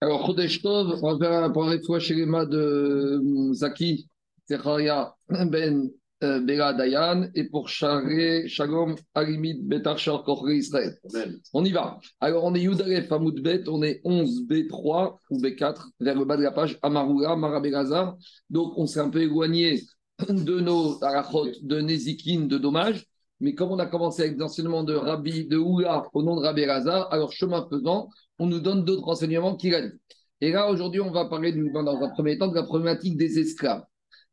Alors, Chodesh Tov, on va faire un point fois chez les mains de euh, Zaki, Zecharia Ben euh, Bela Dayan, et pour Charé, Shalom, Alimid, Betachar, Korre Israël. On y va. Alors, on est Yudalef Hamoud Bet, on est 11 B3 ou B4, vers le bas de la page, Amaroula, Marabelazar. Donc, on s'est un peu éloigné de nos arachot, de Nezikin, de dommages. Mais comme on a commencé avec l'enseignement de Rabbi de Oula au nom de Rabbi Lazar, alors chemin faisant, on nous donne d'autres renseignements qu'il a. Et là, aujourd'hui, on va parler, dans un premier temps, de la problématique des esclaves.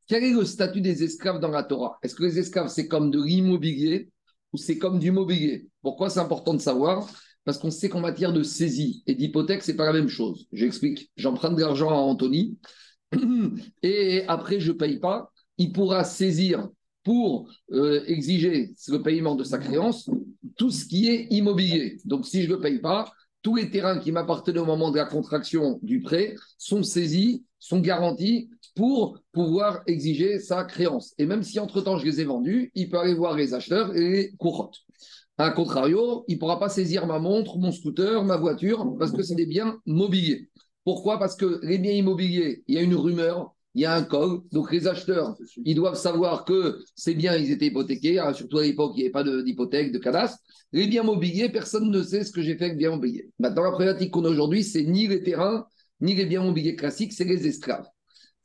Quel est le statut des esclaves dans la Torah? Est-ce que les esclaves, c'est comme de l'immobilier ou c'est comme du mobilier? Pourquoi c'est important de savoir? Parce qu'on sait qu'en matière de saisie et d'hypothèque, c'est pas la même chose. J'explique. J'emprunte de l'argent à Anthony et après, je paye pas. Il pourra saisir pour euh, exiger le paiement de sa créance tout ce qui est immobilier. Donc, si je ne le paye pas, tous les terrains qui m'appartenaient au moment de la contraction du prêt sont saisis, sont garantis pour pouvoir exiger sa créance. Et même si entre-temps je les ai vendus, il peut aller voir les acheteurs et les courottes. A contrario, il ne pourra pas saisir ma montre, mon scooter, ma voiture, parce que c'est des biens mobiliers. Pourquoi? Parce que les biens immobiliers, il y a une rumeur, il y a un code. Donc les acheteurs, ils doivent savoir que ces biens, ils étaient hypothéqués. Hein, surtout à l'époque, il n'y avait pas d'hypothèque, de, cadastre. Les biens mobiliers, personne ne sait ce que j'ai fait avec les biens mobiliers. Maintenant, la problématique qu'on a aujourd'hui, c'est ni les terrains, ni les biens mobiliers classiques, c'est les esclaves.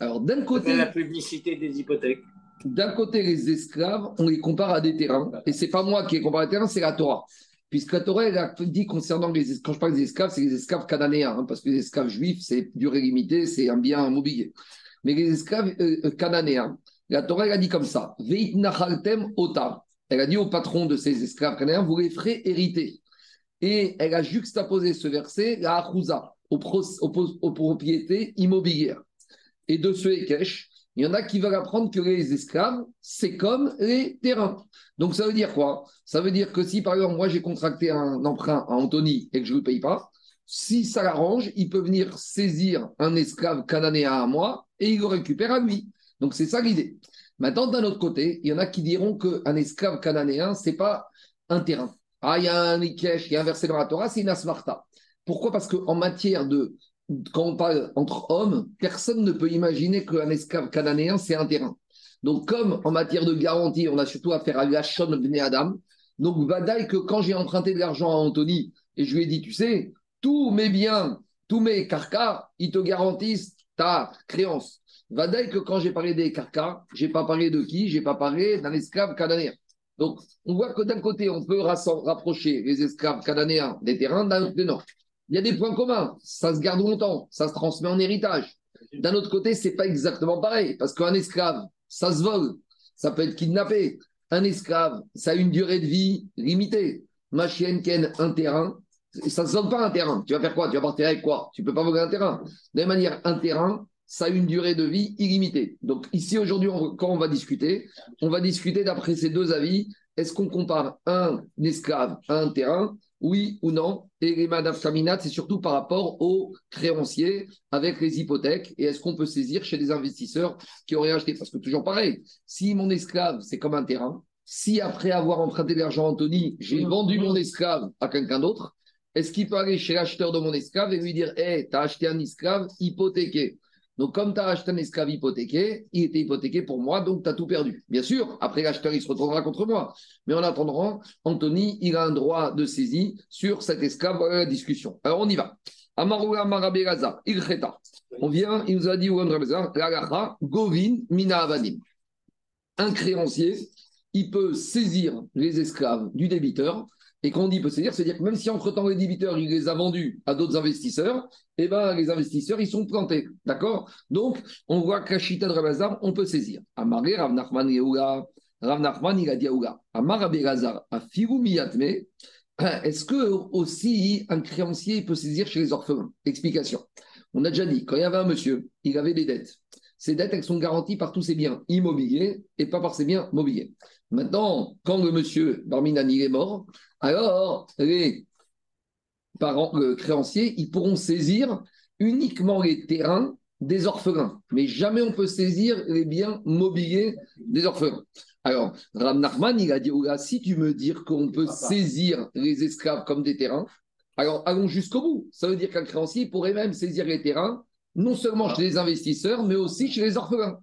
Alors d'un côté... La publicité des hypothèques. D'un côté, les esclaves, on les compare à des terrains. Et c'est pas moi qui les compare à des terrains, c'est la Torah. Puisque la Torah, elle a dit concernant les quand je parle des esclaves, c'est les esclaves cananéens, hein, parce que les esclaves juifs, c'est durée limitée, c'est un bien mobilier. Mais les esclaves euh, euh, cananéens, la Torah elle a dit comme ça Veit ota. Elle a dit au patron de ces esclaves cananéens vous les ferez hériter. Et elle a juxtaposé ce verset, la achouza, aux, propriétés immobilières. Et de ce Ekech, il y en a qui veulent apprendre que les esclaves, c'est comme les terrains. Donc ça veut dire quoi? Ça veut dire que si par exemple moi j'ai contracté un emprunt à Anthony et que je ne le paye pas, si ça l'arrange, il peut venir saisir un esclave cananéen à moi et il le récupère à lui. Donc c'est ça l'idée. Maintenant, d'un autre côté, il y en a qui diront qu'un esclave cananéen, ce n'est pas un terrain. Ah, il y a un Ikesh, il y a un verset dans la Torah, c'est une asmarta. Pourquoi? Parce qu'en matière de. Quand on parle entre hommes, personne ne peut imaginer qu'un esclave cananéen, c'est un terrain. Donc, comme en matière de garantie, on a surtout affaire à l'Achon de Adam, donc Vadaï que quand j'ai emprunté de l'argent à Anthony et je lui ai dit, tu sais, tous mes biens, tous mes carcas, ils te garantissent ta créance. Vadaï que quand j'ai parlé des carcas, j'ai pas parlé de qui? J'ai pas parlé d'un esclave cananéen. Donc, on voit que d'un côté, on peut rapprocher les esclaves cananéens des terrains, d'un autre, non. Il y a des points communs. Ça se garde longtemps, ça se transmet en héritage. D'un autre côté, c'est pas exactement pareil, parce qu'un esclave, ça se vole, ça peut être kidnappé. Un esclave, ça a une durée de vie limitée. Ma chienne ken un terrain, ça ne se donne pas un terrain. Tu vas faire quoi? Tu vas partir avec quoi? Tu ne peux pas voler un terrain. De la même manière, un terrain, ça a une durée de vie illimitée. Donc ici, aujourd'hui, quand on va discuter, on va discuter d'après ces deux avis. Est-ce qu'on compare un esclave à un terrain? Oui ou non? Et les Kaminat, c'est surtout par rapport aux créanciers avec les hypothèques. Et est-ce qu'on peut saisir chez des investisseurs qui auraient acheté? Parce que toujours pareil, si mon esclave, c'est comme un terrain, si après avoir emprunté de l'argent à Anthony, j'ai vendu mon esclave à quelqu'un d'autre, est-ce qu'il peut aller chez l'acheteur de mon esclave et lui dire Hé, tu as acheté un esclave hypothéqué donc, comme tu as acheté un esclave hypothéqué, il était hypothéqué pour moi, donc tu as tout perdu. Bien sûr, après l'acheteur, il se retournera contre moi. Mais en attendant, Anthony, il a un droit de saisie sur cet esclave. Voilà la discussion. Alors, on y va. il On vient, il nous a dit, Govin, Mina Avadim. Un créancier, il peut saisir les esclaves du débiteur et quand on dit dire, c'est-à-dire que même si entre-temps les débiteurs, il les a vendus à d'autres investisseurs, eh ben, les investisseurs, ils sont plantés. D'accord? Donc, on voit que de Rabazar, on peut saisir. Amaré, Rav Nachman Rav Nachman, il a dit Amar Abelazar, Miyatme, est-ce que aussi un créancier peut saisir chez les orphelins? Explication. On a déjà dit, quand il y avait un monsieur, il avait des dettes. Ces dettes, elles sont garanties par tous ses biens immobiliers et pas par ses biens mobiliers. Maintenant, quand le monsieur Barminani est mort, alors les parents, le créanciers, ils pourront saisir uniquement les terrains des orphelins, mais jamais on peut saisir les biens mobiliers des orphelins. Alors, Ram Nachman, il a dit, si tu me dis qu'on peut saisir les esclaves comme des terrains, Alors, allons jusqu'au bout. Ça veut dire qu'un créancier pourrait même saisir les terrains, non seulement chez les investisseurs, mais aussi chez les orphelins.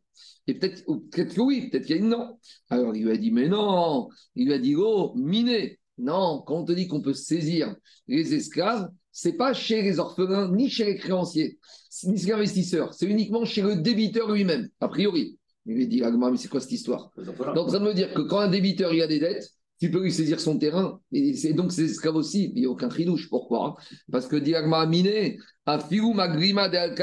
Et peut-être peut que oui, peut-être qu'il y a une non. Alors, il lui a dit, mais non. Il lui a dit, oh, miné. Non, quand on te dit qu'on peut saisir les esclaves, c'est pas chez les orphelins, ni chez les créanciers, ni chez les investisseurs. C'est uniquement chez le débiteur lui-même, a priori. Il lui dit, mais c'est quoi cette histoire? Tu en train de me dire que quand un débiteur il a des dettes, tu peux lui saisir son terrain. Et c'est donc ses esclaves aussi. Il n'y a aucun tridouche. Pourquoi? Parce que Diagma Miné, a Fiou Magrima de Al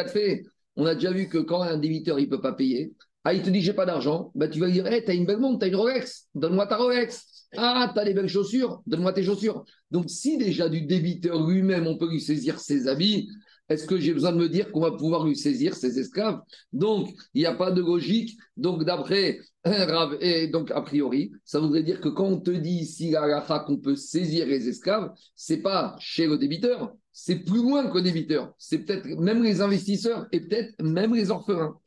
on a déjà vu que quand un débiteur il ne peut pas payer, ah, il te dit j'ai pas d'argent, bah, tu vas lui dire hey, t'as une belle montre, t'as une Rolex, donne-moi ta Rolex. Ah, t'as des belles chaussures, donne-moi tes chaussures. Donc, si déjà du débiteur lui-même, on peut lui saisir ses habits, est-ce que j'ai besoin de me dire qu'on va pouvoir lui saisir ses esclaves? Donc, il n'y a pas de logique. Donc, d'après et donc a priori, ça voudrait dire que quand on te dit ici à qu'on peut saisir les esclaves, c'est pas chez le débiteur, c'est plus loin que débiteur. C'est peut-être même les investisseurs et peut-être même les orphelins.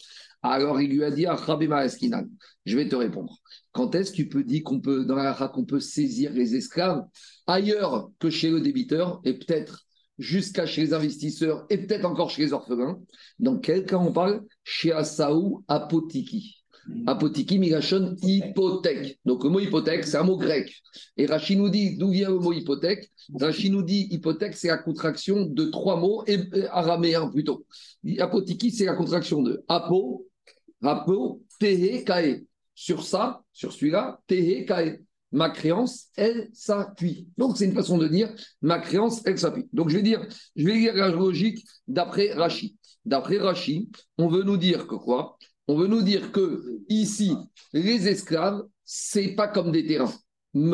Alors il lui a dit Eskinan, je vais te répondre. Quand est-ce que tu peux dire qu'on peut dans la qu'on peut saisir les esclaves ailleurs que chez le débiteur et peut-être jusqu'à chez les investisseurs et peut-être encore chez les orphelins? Dans quel cas on parle? Chez Asaou Apotiki. Apotiki Migashon hypothèque. Donc le mot hypothèque, c'est un mot grec. Et Rachid nous dit d'où vient le mot hypothèque? Rachid nous dit hypothèque, c'est la contraction de trois mots, et, araméens plutôt. Apotiki, c'est la contraction de apo, apo, tehe, kae. Sur ça, sur celui-là, tehe, kae ma créance, elle s'appuie. Donc, c'est une façon de dire ma créance, elle s'appuie. Donc, je vais dire, je vais lire la logique d'après Rachid. D'après Rachid, on veut nous dire que quoi? On veut nous dire que ici, les esclaves, c'est pas comme des terrains,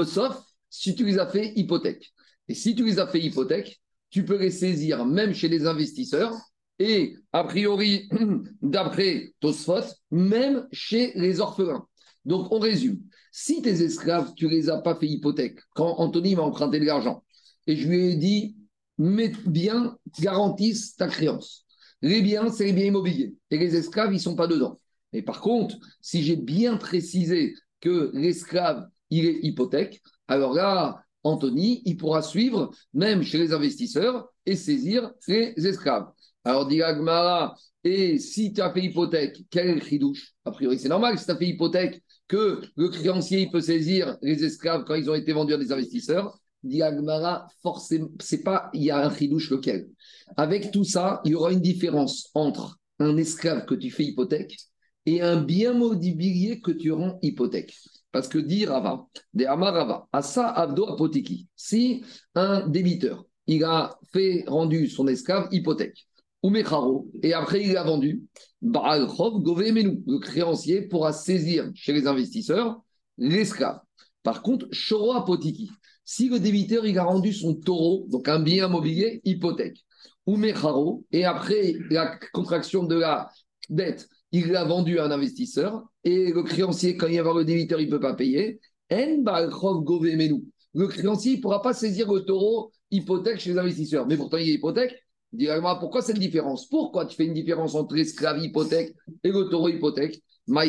sauf si tu les as fait hypothèque. Et si tu les as fait hypothèque, tu peux les saisir même chez les investisseurs et, a priori, d'après Tosfot, même chez les orphelins. Donc, on résume. Si tes esclaves, tu les as pas fait hypothèque, quand Anthony m'a emprunté de l'argent, et je lui ai dit, mes biens garantissent ta créance. Les biens, c'est les biens immobiliers. Et les esclaves, ils sont pas dedans. Mais par contre, si j'ai bien précisé que l'esclave, il est hypothèque, alors là, Anthony, il pourra suivre, même chez les investisseurs, et saisir les esclaves. Alors, dit Agmara, et si tu as fait hypothèque, quel est le chidouche? A priori, c'est normal, si tu as fait hypothèque, que le créancier peut saisir les esclaves quand ils ont été vendus à des investisseurs, dit Agmara, forcément, c'est pas, il y a un ridouche lequel. Avec tout ça, il y aura une différence entre un esclave que tu fais hypothèque et un bien mobilier que tu rends hypothèque. Parce que dit Rava, de Amarava, Asa Abdo Apotiki, si un débiteur, il a fait rendu son esclave hypothèque, et après il l'a vendu, le créancier pourra saisir chez les investisseurs l'esclave. Par contre, Shoro Apotiki, si le débiteur il a rendu son taureau, donc un bien immobilier, hypothèque, ou et après la contraction de la dette, il l'a vendu à un investisseur, et le créancier, quand il va voir le débiteur, il ne peut pas payer, le créancier ne pourra pas saisir le taureau hypothèque chez les investisseurs. Mais pourtant, il est hypothèque, pourquoi cette différence? Pourquoi tu fais une différence entre esclave hypothèque et le taureau hypothèque? À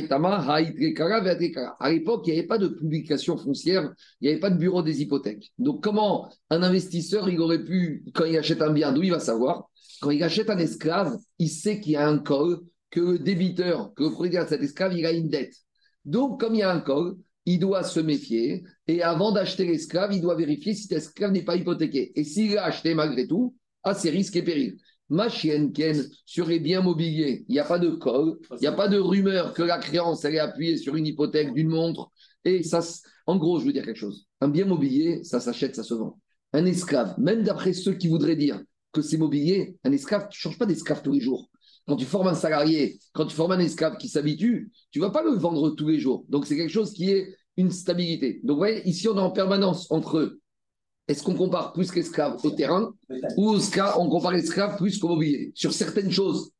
l'époque, il n'y avait pas de publication foncière, il n'y avait pas de bureau des hypothèques. Donc, comment un investisseur, il aurait pu, quand il achète un bien, d'où il va savoir? Quand il achète un esclave, il sait qu'il y a un col, que le débiteur, que le propriétaire cet esclave, il a une dette. Donc, comme il y a un col, il doit se méfier et avant d'acheter l'esclave, il doit vérifier si cet esclave n'est pas hypothéqué. Et s'il l'a acheté malgré tout, à ses risques et périls. Ma chienne Ken sur les biens mobiliers, il n'y a pas de code, il n'y a pas de rumeur que la créance elle est appuyée sur une hypothèque d'une montre. Et ça, en gros, je veux dire quelque chose. Un bien mobilier, ça s'achète, ça se vend. Un esclave, même d'après ceux qui voudraient dire que c'est mobilier, un esclave, tu ne changes pas d'esclave tous les jours. Quand tu formes un salarié, quand tu formes un esclave qui s'habitue, tu ne vas pas le vendre tous les jours. Donc c'est quelque chose qui est une stabilité. Donc vous voyez, ici on est en permanence entre est-ce qu'on compare plus qu'esclave au terrain ou on compare l'esclave plus qu'au mobilier Sur certaines choses,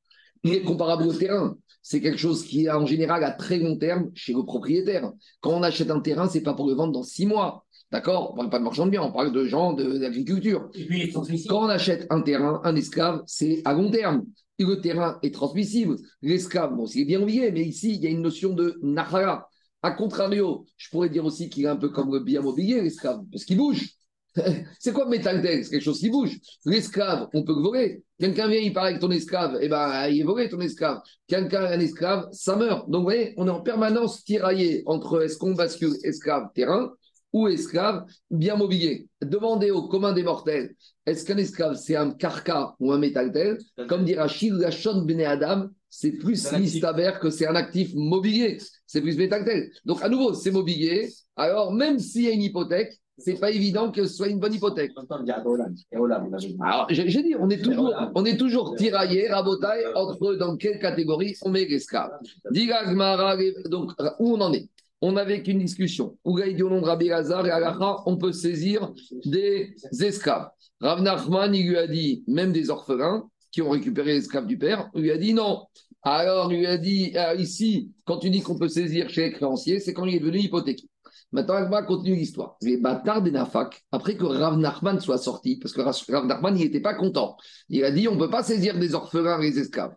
il est comparable au terrain. C'est quelque chose qui est en général à très long terme chez le propriétaire. Quand on achète un terrain, c'est pas pour le vendre dans six mois. D'accord? On ne parle pas de marchand de biens, on parle de gens d'agriculture. Quand on achète un terrain, un esclave, c'est à long terme. Le terrain est transmissible. L'esclave, bon, c'est bien oublié, mais ici, il y a une notion de nahara. A contrario, je pourrais dire aussi qu'il est un peu comme le bien mobilier, l'esclave, parce qu'il bouge. c'est quoi métaltel C'est quelque chose qui bouge? L'esclave, on peut le voler. Quelqu'un vient, il parle avec ton esclave, et eh ben, il est volé ton esclave. Quelqu'un un esclave, ça meurt. Donc, vous voyez, on est en permanence tiraillé entre est-ce qu'on bascule esclave-terrain ou esclave bien mobilier. Demandez au commun des mortels, est-ce qu'un esclave, c'est un carca ou un métaltel Comme dit Rachid, la chonne bene Adam, c'est plus mistaber que c'est un actif mobilier. C'est plus métaltel. Donc, à nouveau, c'est mobilier. Alors, même s'il y a une hypothèque, c'est pas évident que ce soit une bonne hypothèque. Alors, j'ai dit, on est toujours, on est toujours tiraillé, rabotaille, entre dans quelle catégorie on met l'esclave. Donc, où on en est On avait qu'une discussion. Où et on peut saisir des esclaves. Rav Nachman, il lui a dit, même des orphelins qui ont récupéré l'esclave du père, il lui a dit non. Alors, il lui a dit, euh, ici, quand tu dis qu'on peut saisir chez les créanciers, c'est quand il est devenu hypothéqué. Maintenant, on va continuer l'histoire. Les bâtards des Nafak, après que Rav Nachman soit sorti, parce que Rav Nachman n'était pas content, il a dit on ne peut pas saisir des orphelins et des esclaves.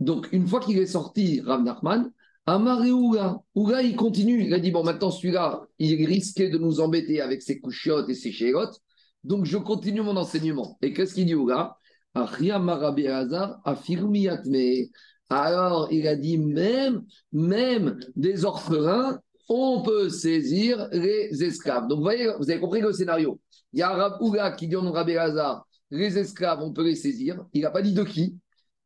Donc, une fois qu'il est sorti, Rav Nachman, Amar et Ouga, Ouga, il continue. Il a dit bon, maintenant, celui-là, il risquait de nous embêter avec ses couchiottes et ses chérottes. Donc, je continue mon enseignement. Et qu'est-ce qu'il dit, Ouga? Alors, il a dit même, même des orphelins, on peut saisir les esclaves. Donc, vous voyez, vous avez compris le scénario. Il y a Rab Ouga qui dit nom Rabbi Hazar, les esclaves, on peut les saisir. Il n'a pas dit de qui.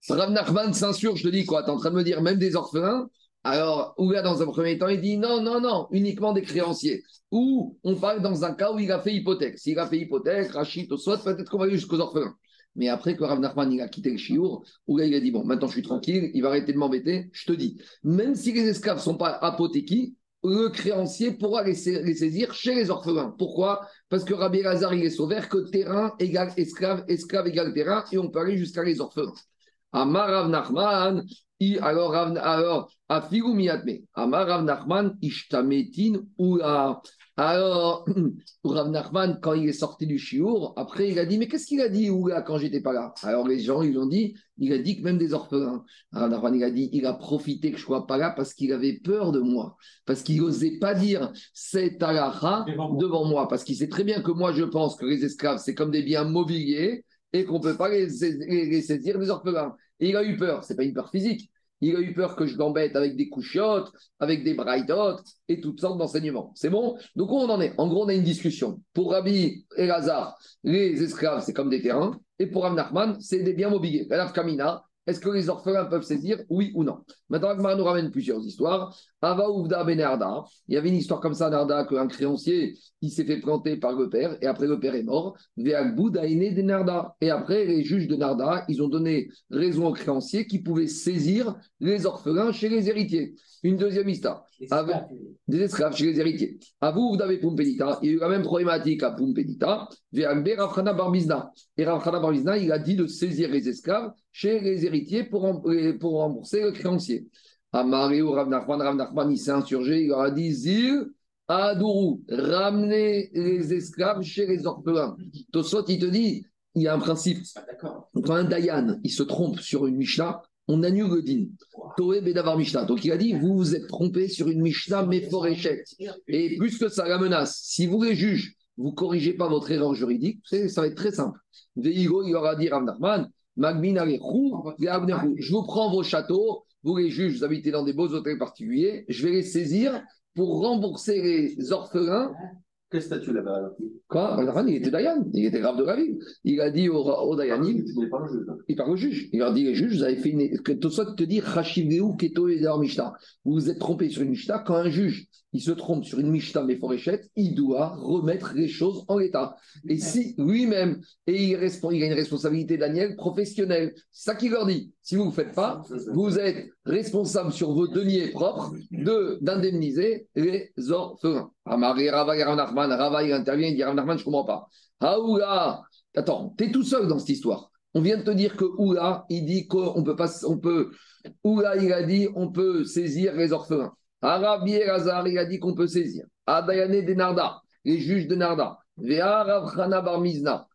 Rav Nachman s'insurge, je te dis quoi Tu es en train de me dire même des orphelins alors, Ouga, dans un premier temps, il dit non, non, non, uniquement des créanciers. Ou on parle dans un cas où il a fait hypothèque. S'il a fait hypothèque, Rachid, soit peut-être qu'on va aller jusqu'aux orphelins. Mais après que Rav Nachman a quitté le chiour, Ouga il a dit bon, maintenant je suis tranquille, il va arrêter de m'embêter. Je te dis, même si les esclaves ne sont pas apothéquis, le créancier pourra les, saisir chez les orphelins. Pourquoi? Parce que Rabbi Lazar, il est sauvé que terrain égale esclave, esclave égale terrain, et on peut aller jusqu'à les orphelins. Amar Rav Nachman, alors, alors, Afigu Miatme, Amar Rav Nachman, Ishtametin, ou alors, Rav Nachman, quand il est sorti du chiour, après, il a dit Mais qu'est-ce qu'il a dit Ouga quand j'étais pas là? Alors, les gens, ils ont dit Il a dit que même des orphelins. Rav Nachman, il a dit Il a profité que je sois pas là parce qu'il avait peur de moi. Parce qu'il n'osait pas dire C'est Alaha devant moi. Parce qu'il sait très bien que moi, je pense que les esclaves, c'est comme des biens mobiliers et qu'on ne peut pas les, les, saisir des orphelins. Et il a eu peur. C'est pas une peur physique. Il a eu peur que je l'embête avec des couchiottes, avec des braïdotes et toutes sortes d'enseignements. C'est bon? Donc, où on en est En gros, on a une discussion. Pour Rabbi et Lazare, les esclaves, c'est comme des terrains. Et pour Rav Nachman, c'est des biens mobiliers. Kamina, est-ce que les orphelins peuvent saisir? Oui ou non? Maintenant, Agmar nous ramène plusieurs histoires. Ava Ouvda Benarda. Il y avait une histoire comme ça, Narda, qu'un créancier, il s'est fait planter par le père, et après le père est mort. de Narda. Et après, les juges de Narda, ils ont donné raison au créancier qui pouvait saisir les orphelins chez les héritiers. Une deuxième histoire. des esclaves chez les héritiers. Vous, vous avez Pumpedita. Il y a eu la même problématique à Pumpedita. Et Rafrana Barbizna, il a dit de saisir les esclaves chez les héritiers pour, pour rembourser le créancier. Rav Nachman, Rav Nachman, il s'est insurgé, il leur a dit Zil, Adourou, ramenez les esclaves chez les orphelins. Tosot, il te dit il y a un principe. Quand un Dayan, il se trompe sur une Mishnah, on annule le din. Toé Bedavar Mishnah. Donc il a dit, vous vous êtes trompé sur une Mishnah méforéchette. Et plus que ça, la menace, si vous les juges, vous ne corrigez pas votre erreur juridique, ça va être très simple. Veigo, il aura dit Rav Nachman, je vous prends vos châteaux, vous les juges, vous habitez dans des beaux hôtels particuliers, je vais les saisir pour rembourser les orphelins quel statut là-bas Quoi? Il était Dayan, il était grave de la ville. Il a dit au, au Dayanim. Il parle au juge. Il parle au juge. Il leur dit les juges, vous avez fait une. Que tout ça te dit Rachiveu, Keto et Mishnah. Vous vous êtes trompé sur une Mishnah. Quand un juge il se trompe sur une Mishnah méforéchette, il doit remettre les choses en l'état. Et si lui-même, et il, il, a une responsabilité, Daniel, professionnelle, c'est ça qu'il leur dit. Si vous ne faites pas, vous êtes responsable sur vos deniers propres d'indemniser les orphelins. Amari Rava Nachman, Rava il intervient, il dit Nachman, je ne comprends pas. Aoula, attends, tu es tout seul dans cette histoire. On vient de te dire que Oula, il dit qu'on peut pas, on peut, Oula, il a dit on peut saisir les orphelins. Arabi Elazar, il a dit qu'on peut saisir. Adayane de Narda, les juges de Narda. Vea Rav Barmizna.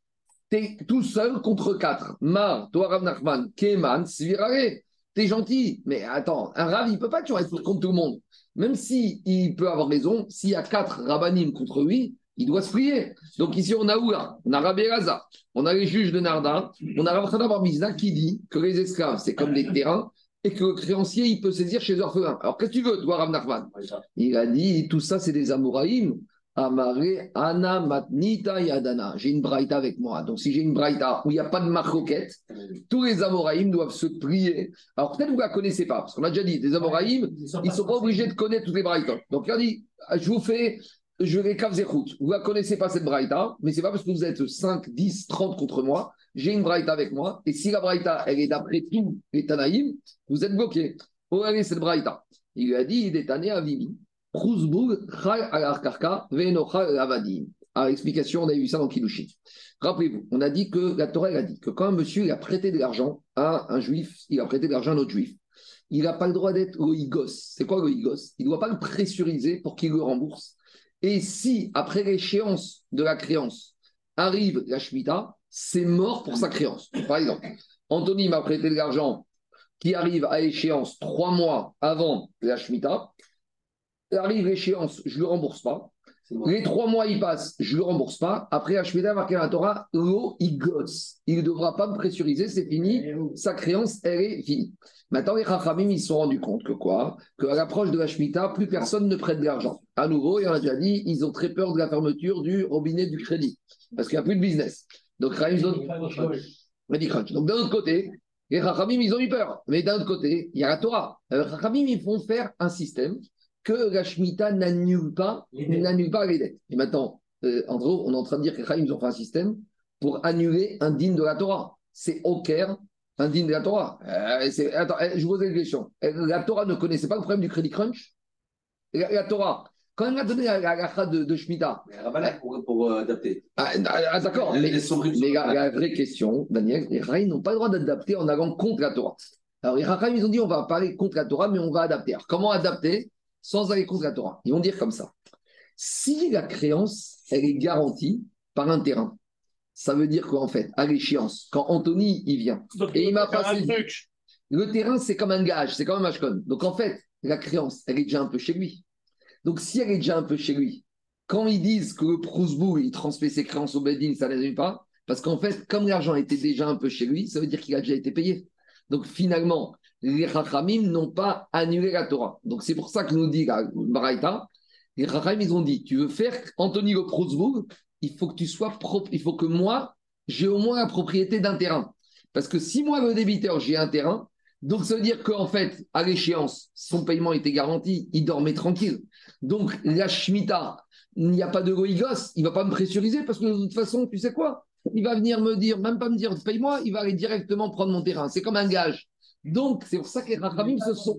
T'es tout seul contre quatre. Mar, toi Rav Nachman, Keman, Svirare. T'es gentil. Mais attends, un Rav, il ne peut pas être contre tout le monde. Même s'il il peut avoir raison, s'il y a quatre Rabbanim contre lui, il doit se prier. Donc ici, on a Oula, on a Rabbi Raza, on a les juges de Narda, on a Rabbi Barbizna qui dit que les esclaves, c'est comme des terrains et que le créancier, il peut saisir chez les orphelins. Alors, qu'est-ce que tu veux, toi, Rav Nachman Il a dit, tout ça, c'est des Amouraïm. Amare, Ana, Matnita, Yadana. J'ai une braïta avec moi. Donc, si j'ai une braïta où il n'y a pas de marcoquette, tous les Amoraïm doivent se prier. Alors, peut-être que vous ne la connaissez pas, parce qu'on a déjà dit, les Amoraïm, ils ne sont pas obligés de connaître toutes les braïtas. Donc, il a dit, je vous fais, je vais écoute. Vous ne la connaissez pas, cette braïta, mais ce n'est pas parce que vous êtes 5, 10, 30 contre moi. J'ai une braïta avec moi. Et si la braïta, elle est d'après tous les Tanaïm, vous êtes bloqué. Oh, allez, cette braïta. Il lui a dit, il est tanné à Vimi. À l'explication, on a vu ça dans Kiddushin. Rappelez-vous, on a dit que la Torah a dit que quand un monsieur a prêté de l'argent à un juif, il a prêté de l'argent à un autre juif, il n'a pas le droit d'être le C'est quoi le Il ne doit pas le pressuriser pour qu'il le rembourse. Et si, après l'échéance de la créance, arrive la Shemitah, c'est mort pour sa créance. Par exemple, Anthony m'a prêté de l'argent qui arrive à échéance trois mois avant la Shemitah arrive l'échéance, je ne le rembourse pas. Les trois mois, ils passent, je ne le rembourse pas. Après, Hashmeda marqué la Torah, l'eau, il gosse. Il ne devra pas me pressuriser, c'est fini. Sa créance, elle est finie. Maintenant, les Chachamim, ils se sont rendus compte que quoi? Qu'à l'approche de la Shemitah, plus personne ne prête de l'argent. À nouveau, il on a déjà dit, ils ont très peur de la fermeture du robinet du crédit. Parce qu'il n'y a plus de business. Donc, Donc, d'un autre côté, les Chachamim, ils ont eu peur. Mais d'un autre côté, il y a la Torah. Les Chachamim, ils font faire un système que la Shemitah n'annule pas, n'annule pas les dettes. Et maintenant, euh, en gros, on est en train de dire que les ont fait un système pour annuler un digne de la Torah. C'est au Caire, un digne de la Torah. Euh, attends, euh, je vous pose une question. La Torah ne connaissait pas le problème du crédit crunch? La, Torah, quand elle a donné la la de, de Shemitah. Pour, pour adapter. Ah, ah d'accord. Mais, mais la, vraie question, Daniel, les Raïs n'ont pas le droit d'adapter en allant contre la Torah. Alors les Raïs, ils ont dit on va parler contre la Torah, mais on va adapter. Alors comment adapter sans aller contre la Torah? Ils vont dire comme ça. Si la créance, elle est garantie par un terrain, ça veut dire qu'en fait, à l'échéance, quand Anthony il vient et il m'a passé. Le terrain, c'est comme un gage, c'est comme un mashcon. Donc en fait, la créance, elle est déjà un peu chez lui. Donc si elle est déjà un peu chez lui, quand ils disent que le Prousbou, il transmet ses créances au Bedin, ça ne pas, parce qu'en fait, comme l'argent était déjà un peu chez lui, ça veut dire qu'il a déjà été payé. Donc finalement, les Rachamim n'ont pas annulé la Torah. Donc c'est pour ça que nous dit la Baraita, les Rachamim, ils ont dit, tu veux faire Anthony le il faut que tu sois propre, il faut que moi, j'ai au moins la propriété d'un terrain. Parce que si moi, le débiteur, j'ai un terrain, donc ça veut dire qu'en fait, à l'échéance, son paiement était garanti, il dormait tranquille. Donc la Shemitah, il n'y a pas de goïgos, il ne va pas me pressuriser parce que de toute façon, tu sais quoi? Il va venir me dire, même pas me dire paye-moi, il va aller directement prendre mon terrain. C'est comme un gage. Donc, c'est pour ça que les Rachamim se sont.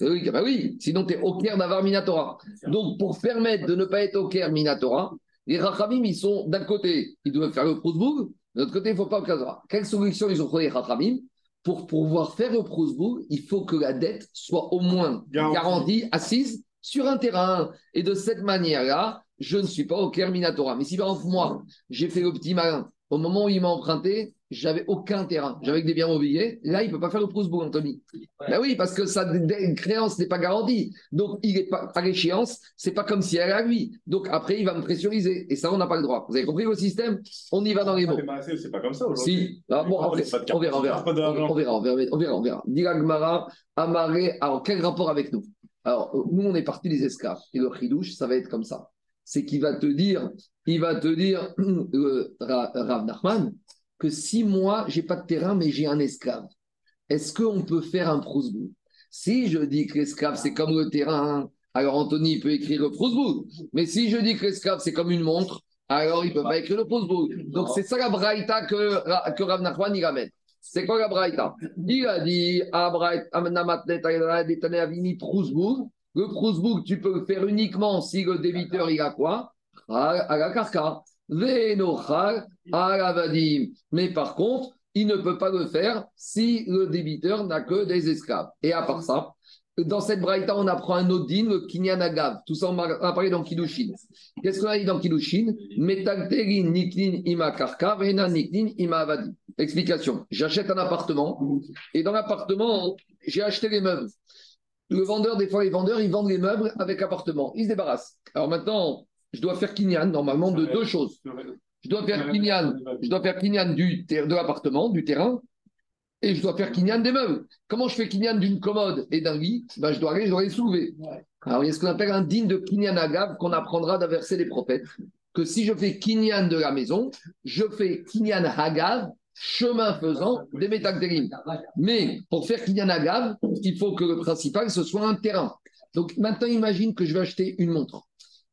Oui, bah oui, sinon tu es au clair d'avoir Minatora. Donc, pour permettre de ne pas être au clair Minatora, les Rachamim, ils sont d'un côté, ils doivent faire le Prousbourg, de l'autre côté, il ne faut pas le Kazara. Quelle solution ils ont trouvé les Rachamim? Pour pouvoir faire le Prousbourg, il faut que la dette soit au moins garantie, assise sur un terrain. Et de cette manière-là, je ne suis pas au clair Minatora. Mais si par exemple, moi, j'ai fait le petit malin, au moment où il m'a emprunté, j'avais aucun terrain. J'avais que des biens mobiliers. Là, il ne peut pas faire le Prousbourg, Anthony. Ben oui, parce que sa créance n'est pas garantie. Donc, il est pas à l'échéance, c'est pas comme si elle est à lui. Donc, après, il va me pressuriser. Et ça, on n'a pas le droit. Vous avez compris le système? On y va dans les mots. C'est pas comme ça aujourd'hui. Si. Ah, bon, on, verra, on verra. On verra, on verra, on verra, on verra. Gmara, Amaré, alors quel rapport avec nous? Alors, nous, on est parti des esclaves. Et le chidouche, ça va être comme ça. C'est qu'il va te dire, il va te dire, euh, Rav Nachman, que si moi, j'ai pas de terrain, mais j'ai un esclave, est-ce qu'on peut faire un prosbou Si je dis que l'esclave, c'est comme le terrain, alors Anthony peut écrire le prosbou. Mais si je dis que l'esclave, c'est comme une montre, alors il ne peut pas écrire le prosbou. Donc c'est ça la braïta que, que Rav Nachman il amène. C'est quoi la braïta? Il a dit le prosbou, tu peux le faire uniquement si le débiteur il a quoi? À la carca. Mais par contre, il ne peut pas le faire si le débiteur n'a que des esclaves. Et à part ça, dans cette braïta, on apprend un autre din, le kinyanagav. Tout ça, on a parlé dans Kiddushin. Qu'est-ce qu'on a dit dans Kiddushin Explication. J'achète un appartement et dans l'appartement, j'ai acheté les meubles. Le vendeur, des fois, les vendeurs, ils vendent les meubles avec appartement. Ils se débarrassent. Alors maintenant, je dois faire Kinyan normalement de deux choses. Je dois faire Kinyan, je dois faire Kinyan du de l'appartement, du terrain, et je dois faire Kinyan des meubles. Comment je fais Kinyan d'une commode et d'un lit? Ben, Je dois aller, je dois les soulever. Alors, il y a ce qu'on appelle un digne de Kinyan Agav qu'on apprendra d'un verset des prophètes. Que si je fais Kinyan de la maison, je fais Kinyan Hagav, chemin faisant des métagdérim. Mais pour faire Kinyan Agav, il faut que le principal, ce soit un terrain. Donc maintenant, imagine que je vais acheter une montre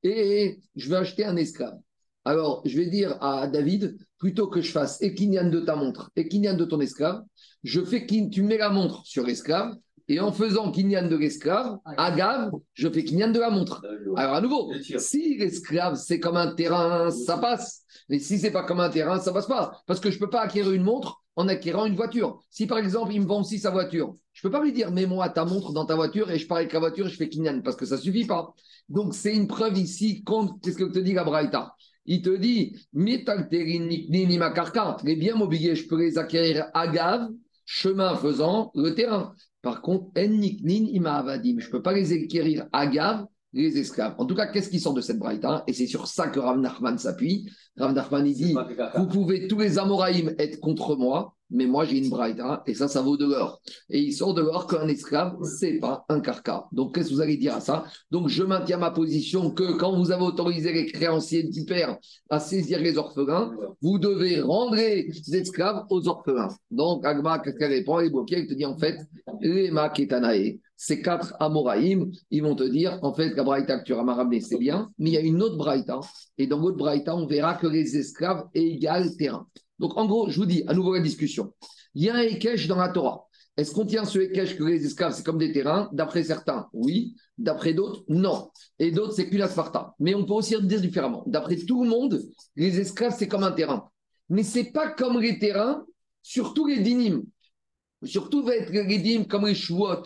et je vais acheter un esclave. Alors, je vais dire à David, plutôt que je fasse Ekinyan de ta montre, Ekinyan de ton esclave, je fais kin- tu mets la montre sur l'esclave, et en faisant Kinyan de l'esclave, Agav, je fais Kinyan de la montre. Alors, à nouveau, si l'esclave, c'est comme un terrain, ça passe. Mais si c'est pas comme un terrain, ça passe pas. Parce que je peux pas acquérir une montre en acquérant une voiture. Si par exemple, il me vend aussi sa voiture, je peux pas lui dire, mets-moi ta montre dans ta voiture et je pars avec la voiture et je fais Kinyan, parce que ça suffit pas. Donc, c'est une preuve ici contre, qu'est-ce que te dit la Braïta Il te dit, les biens mobiliers, je peux les acquérir agav, chemin faisant le terrain. Par contre, en niknin imavadim, je peux pas les acquérir agav, les esclaves. En tout cas, qu'est-ce qui sort de cette Braïta? Et c'est sur ça que Rav Nachman s'appuie. Rav Nachman, il dit, vous pouvez, tous les Amoraïm, être contre moi, mais moi j'ai une braïta et ça, ça vaut de l'or. Et il sort de l'or qu'un esclave, c'est pas un carca. Donc qu'est-ce que vous allez dire à ça? Donc je maintiens ma position que quand vous avez autorisé les créanciers du père à saisir les orphelins, vous devez rendre les esclaves aux orphelins. Donc Agma, qu'est-ce qu'elle répond? Elle est te dit en fait, les Maketanae. Ces quatre Amoraïm, ils vont te dire, en fait, la braïta que tu as ramené, c'est bien, mais il y a une autre braïta. Et dans l'autre braïta, on verra que les esclaves égale terrain. Donc, en gros, je vous dis, à nouveau la discussion. Il y a un Ekech dans la Torah. Est-ce qu'on tient ce Ekech que les esclaves, c'est comme des terrains? D'après certains, oui. D'après d'autres, non. Et d'autres, c'est qu'une Sparta. Mais on peut aussi dire différemment. D'après tout le monde, les esclaves, c'est comme un terrain. Mais c'est pas comme les terrains, surtout les dynimes. Surtout va être les dynimes comme les chouot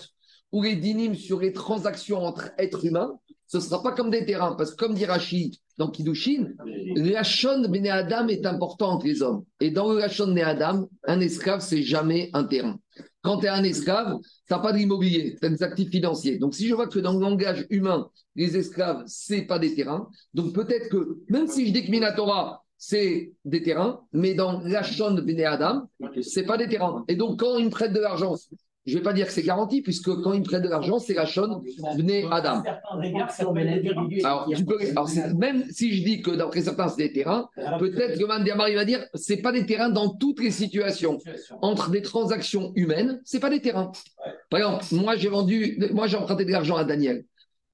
ou les dynimes sur les transactions entre êtres humains. Ce ne sera pas comme des terrains. Parce que comme dit Rachid dans Kiddushin, Lachon Bene Adam est important entre les hommes. Et dans le Lachon Bene Adam, un esclave, c'est jamais un terrain. Quand tu es un esclave, tu n'as pas d'immobilier, tu as des actifs financiers. Donc, si je vois que dans le langage humain, les esclaves, c'est pas des terrains, donc peut-être que, même si je dis que Minatora, c'est des terrains, mais dans Lachon Bene Adam, c'est pas des terrains. Et donc, quand ils me prêtent de l'argent, je ne vais pas dire que c'est garanti, puisque quand ils me de l'argent, c'est Lachon Bene Adam. Alors, tu peux- alors, même si je dis que d'après certains, c'est des terrains, peut-être que Mandiamar, il va dire c'est pas des terrains dans toutes les situations. Entre des transactions humaines, c'est pas des terrains. Par exemple, moi, j'ai vendu, moi, j'ai emprunté de l'argent à Daniel.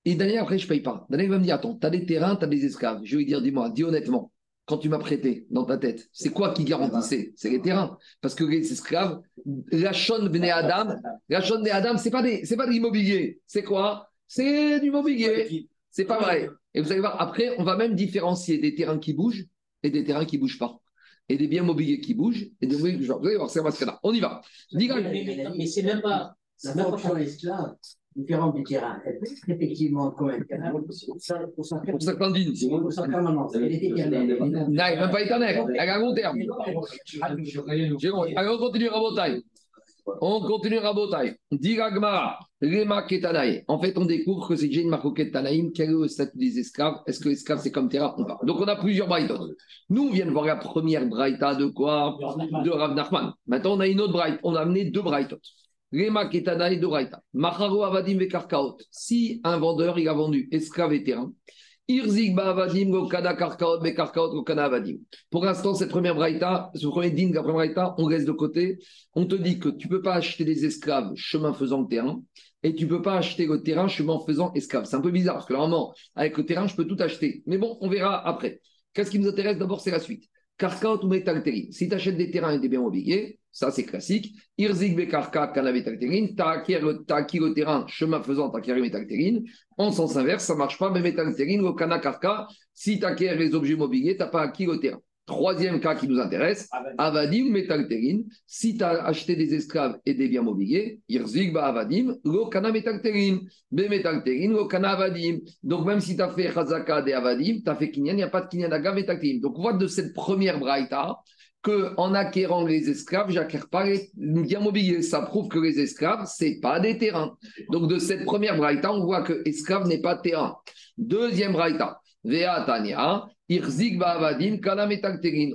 Et Daniel, après, je paye pas. Daniel va me dire attends, tu as des terrains, tu as des esclaves. Je vais lui dire dis-moi, dis honnêtement, quand tu m'as prêté dans ta tête, c'est quoi qui garantissait? C'est les terrains. Parce que les esclaves, la Shon Bene Adam, la Shon Bene Adam, c'est pas des, c'est pas de l'immobilier. C'est quoi? C'est du mobilier. C'est pas vrai. Et vous allez voir, après, on va même différencier des terrains qui bougent et des terrains qui bougent pas. Et des biens mobiliers qui bougent et des mobiliers qui bougent. Vous allez voir, c'est un là. On y va. Mais, mais- mais- mais c'est même pas. C'est même différente du terrain, elle peut être effectivement comme un terrain pour sa pour sa pour certains dînes. pour sa permanence. Elle est éternelle. elle est Non, elle n'est même pas éternelle. Elle a un long terme. Allez, on continue Rabotai. On continue Rabotai. Diragmara, Rema Ketanaï. En fait, on découvre que c'est déjà une marcoquette Tanaïm. Quel est le statut des esclaves Est-ce que l'esclave, c'est comme terrain ou pas? Donc, on a plusieurs braïtos. Nous, on vient de voir la première braïta de quoi? De Rav Nachman. Maintenant, on a une autre braïta. On a amené deux braïtos. Avadim. Si un vendeur, il a vendu esclave et terrain. Pour l'instant, cette première braïta, ce premier din la première braïta, on reste de côté. On te dit que tu ne peux pas acheter des esclaves chemin faisant le terrain et tu ne peux pas acheter le terrain chemin faisant esclave. C'est un peu bizarre parce que normalement, avec le terrain, je peux tout acheter. Mais bon, on verra après. Qu'est-ce qui nous intéresse? D'abord, c'est la suite. Karkaot ou. Si tu achètes des terrains et des biens mobiliers, ça c'est classique. Irzik Bekarka as acquis le terrain chemin faisant, tu as acquis Metalterin. En sens inverse, ça ne marche pas. Mais Metalterin, le Kanakarka, si tu acquiers les objets mobiliers, tu n'as pas acquis le terrain. Troisième cas qui nous intéresse, Avadim Metalterin. Si tu as acheté des esclaves et des biens mobiliers, Irzik ba Avadim, lo kana Metalterin. Be Metalterin, lo kana Avadim. Donc même si tu as fait Chazaka des Avadim, tu as fait Kinyan, il n'y a pas de Kinyan Aga Metalterin. Donc on voit de cette première braïta qu'en acquérant les esclaves, j'acquiers pas les biens mobiliers. Ça prouve que les esclaves, c'est pas des terrains. Donc de cette première braïta, on voit que esclave n'est pas terrain. Deuxième braïta. Vea Tanya, Irzik Ba'avadim.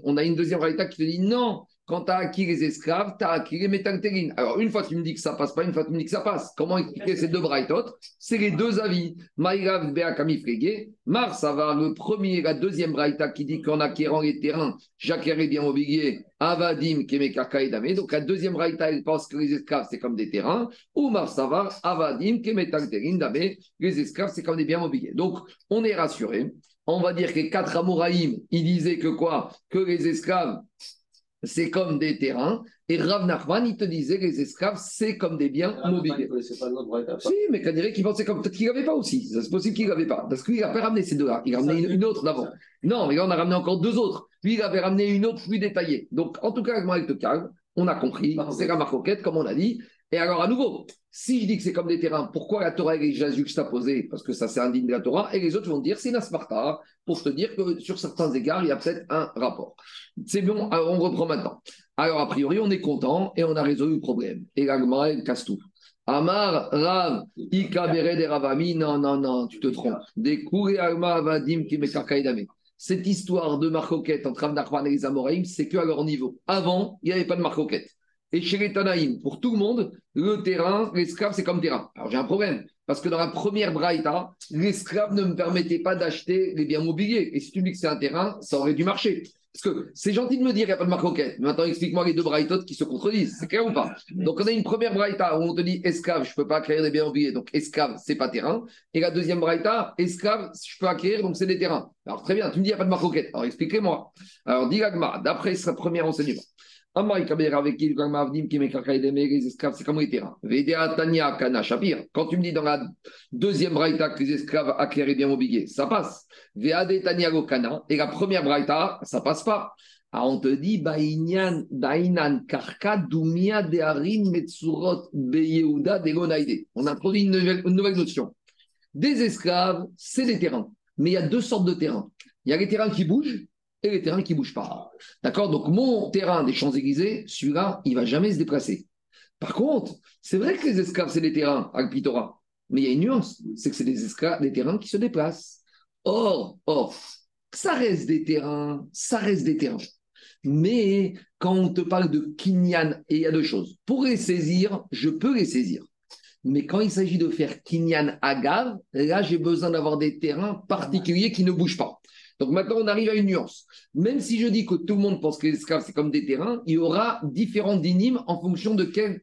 On a une deuxième braïta qui te dit non, quand tu as acquis les esclaves, tu as acquis les métaltérin. Alors, une fois tu me dis que ça passe pas, une fois tu me dis que ça passe. Comment expliquer ces deux braïtotes? C'est les deux avis. Maïrav Beakami Frégé, Mar, ça va, le premier, la deuxième braïta qui dit qu'en acquérant les terrains, j'acquérais bien mobilier, Avadim, Kemekaka et. Donc, la deuxième braïta, elle pense que les esclaves, c'est comme des terrains. Ou Mar, ça va, Avadim, Kemetalterin, Damé, les esclaves, c'est comme des biens mobiliers. Donc, on est rassuré. On va dire que les quatre Amouraïm, ils disaient que quoi? Que les esclaves, c'est comme des terrains. Et Rav Nachman, il te disait les esclaves, c'est comme des biens mobiliers. Si, mais dirait qu'il pensait comme. Peut-être qu'il n'avait pas aussi. C'est possible qu'il n'avait pas. Parce qu'il n'a pas ramené ces deux-là. Il a ramené une, une autre d'avant. Non, mais on a ramené encore deux autres. Lui, il avait ramené une autre plus détaillée. Donc, en tout cas, avec le calme, on a compris. C'est la marcoquette, comme on a dit. Et alors, à nouveau, si je dis que c'est comme des terrains, pourquoi la Torah est déjà juxtaposée Parce que ça, c'est indigne de la Torah. Et les autres vont dire c'est une asparta pour te dire que sur certains égards, il y a peut-être un rapport. C'est bon, alors on reprend maintenant. Alors, a priori, on est content et on a résolu le problème. Et l'agma, elle casse tout. Amar, Rav, Ika, des Ravami, non, non, non, tu te trompes. Des Agma, Kimekarkaïdame. Cette histoire de marcoquette entre Rav Nachman et les Amoraïm, c'est que à leur niveau. Avant, il n'y avait pas de marcoquette. Et chez les Tanaïm, pour tout le monde, le terrain, l'esclave, c'est comme terrain. Alors j'ai un problème, parce que dans la première braïta, l'esclave ne me permettait pas d'acheter les biens mobiliers. Et si tu me dis que c'est un terrain, ça aurait dû marcher. Parce que c'est gentil de me dire qu'il n'y a pas de marcoquette. Mais maintenant, explique-moi les deux braïtotes qui se contredisent. C'est clair ou pas? Donc, on a une première braïta où on te dit esclave, je ne peux pas acquérir des biens mobiliers. Donc, esclave, c'est pas terrain. Et la deuxième braïta, esclave, je peux acquérir, donc c'est des terrains. Alors, très bien, tu me dis qu'il n'y a pas de marcoquette. Alors, expliquez-moi. Alors, dis d'après ce premier C'est comme les terrains. Quand tu me dis dans la deuxième braïta que les esclaves acquéraient bien mobilier, ça passe. Et la première braïta, ça passe pas. Ah, on te dit, karka metsurot de On introduit une nouvelle, une nouvelle notion. Des esclaves, c'est des terrains. Mais il y a deux sortes de terrains. Il y a les terrains qui bougent les terrains qui ne bougent pas. D'accord? Donc, mon terrain des Champs-Élysées, celui-là, il ne va jamais se déplacer. Par contre, c'est vrai que les esclaves, c'est des terrains, Alpitora. Mais il y a une nuance, c'est que c'est des, esclaves, des terrains qui se déplacent. Or, or, ça reste des terrains, ça reste des terrains. Mais quand on te parle de Kinyan, et il y a deux choses. Pour les saisir, je peux les saisir. Mais quand il s'agit de faire Kinyan Agav, là, j'ai besoin d'avoir des terrains particuliers qui ne bougent pas. Donc maintenant, on arrive à une nuance. Même si je dis que tout le monde pense que les esclaves, c'est comme des terrains, il y aura différentes dynimes en fonction de quelle,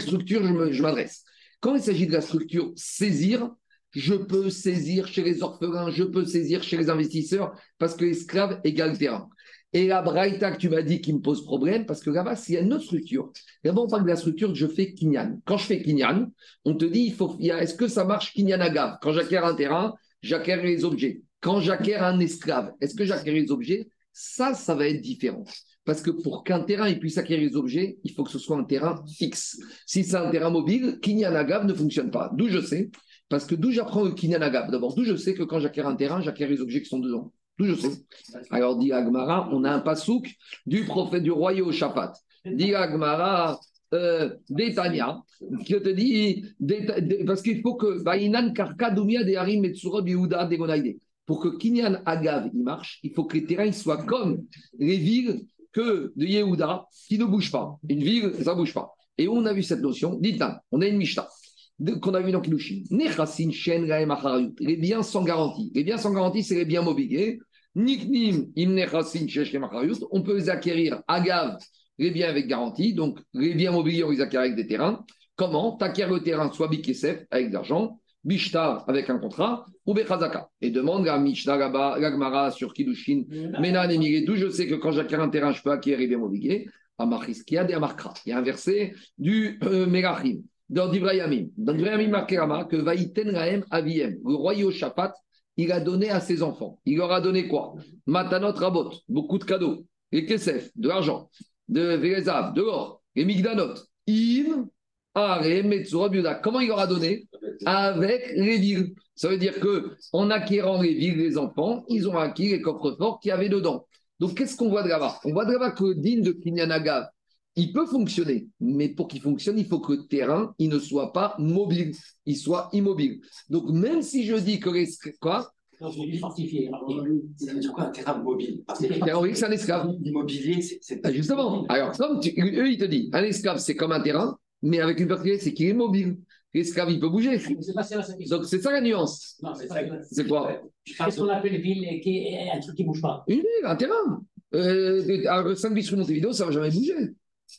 structure je m'adresse. Quand il s'agit de la structure saisir, je peux saisir chez les orphelins, je peux saisir chez les investisseurs, parce que esclave égale terrain. Et la braïta que tu m'as dit qui me pose problème, parce que là-bas, s'il y a une autre structure. D'abord, on parle de la structure que je fais Kinyan. Quand je fais Kinyan, on te dit, il faut, est-ce que ça marche Kinyan Agav Quand j'acquiers un terrain, j'acquiers les objets. Quand j'acquiers un esclave, est-ce que j'acquiers les objets? Ça, ça va être différent. Parce que pour qu'un terrain puisse acquérir les objets, il faut que ce soit un terrain fixe. Si c'est un terrain mobile, Kinyanagav ne fonctionne pas. D'où je sais Parce que d'où j'apprends le D'abord, d'où je sais que quand j'acquiers un terrain, j'acquiers les objets qui sont dedans? D'où je sais. Alors, dit Agmara, on a un pasouk du prophète du roi Shaphat. Dit Agmara, euh, Détania, qui te dit, parce qu'il faut que, Karka pour que Kinyan Agav il marche, il faut que les terrains soient comme les villes que de Yehuda qui ne bougent pas. Une ville, ça ne bouge pas. Et on a vu cette notion, dites on a une Mishnah qu'on a vu dans Kilushin. Les biens sans garantie. Les biens sans garantie, c'est les biens mobiliers. Niknim, on peut les acquérir Agav, les biens avec garantie. Donc, les biens mobiliers, on les acquiert avec des terrains. Comment? Tu le terrain, soit Bikesef, avec de l'argent, Bishtar avec un contrat, ou Bechazaka. Et demande à Mishnah Gagmara sur Kiddushin, Menan et d'où je sais que quand j'acquiers un terrain, je peux acquérir les biens mobiliers. Amachiskiad et Amarkra. Il y a un verset du euh, dans Divrayamim. Dans Divrayamim Markerama, que Vaïten Raem Aviem, le roi Yoshaphat, il a donné à ses enfants. Il leur a donné quoi? Matanot Rabot, beaucoup de cadeaux. Et Kesef, de l'argent, de Vérezav, de l'or, et Migdanot. Im, Comment il leur a donné Avec les villes. Ça veut dire que en acquérant les villes des enfants, ils ont acquis les coffres forts qu'il y avait dedans. Donc qu'est-ce qu'on voit de là-bas? On voit de là-bas que le digne de Kinyanaga, il peut fonctionner, mais pour qu'il fonctionne, il faut que le terrain il ne soit pas mobile, il soit immobile. Donc même si je dis que les, quoi, Non, je l'ai fortifié. Ça veut dire quoi? Un terrain mobile Parce que c'est un esclave. l'immobilier, c'est- c'est. Ah, Justement. Alors, comme tu- eux, ils te disent, un esclave, c'est comme un terrain, mais avec une particularité, c'est qu'il est mobile. L'esclave, il peut bouger. Pas. Donc, c'est ça la nuance. C'est quoi Qu'est-ce qu'on appelle ville et qui est un truc qui ne bouge pas Une ville, un terrain. Euh, à 5 bits sur Montevideo, ça ne va jamais bouger.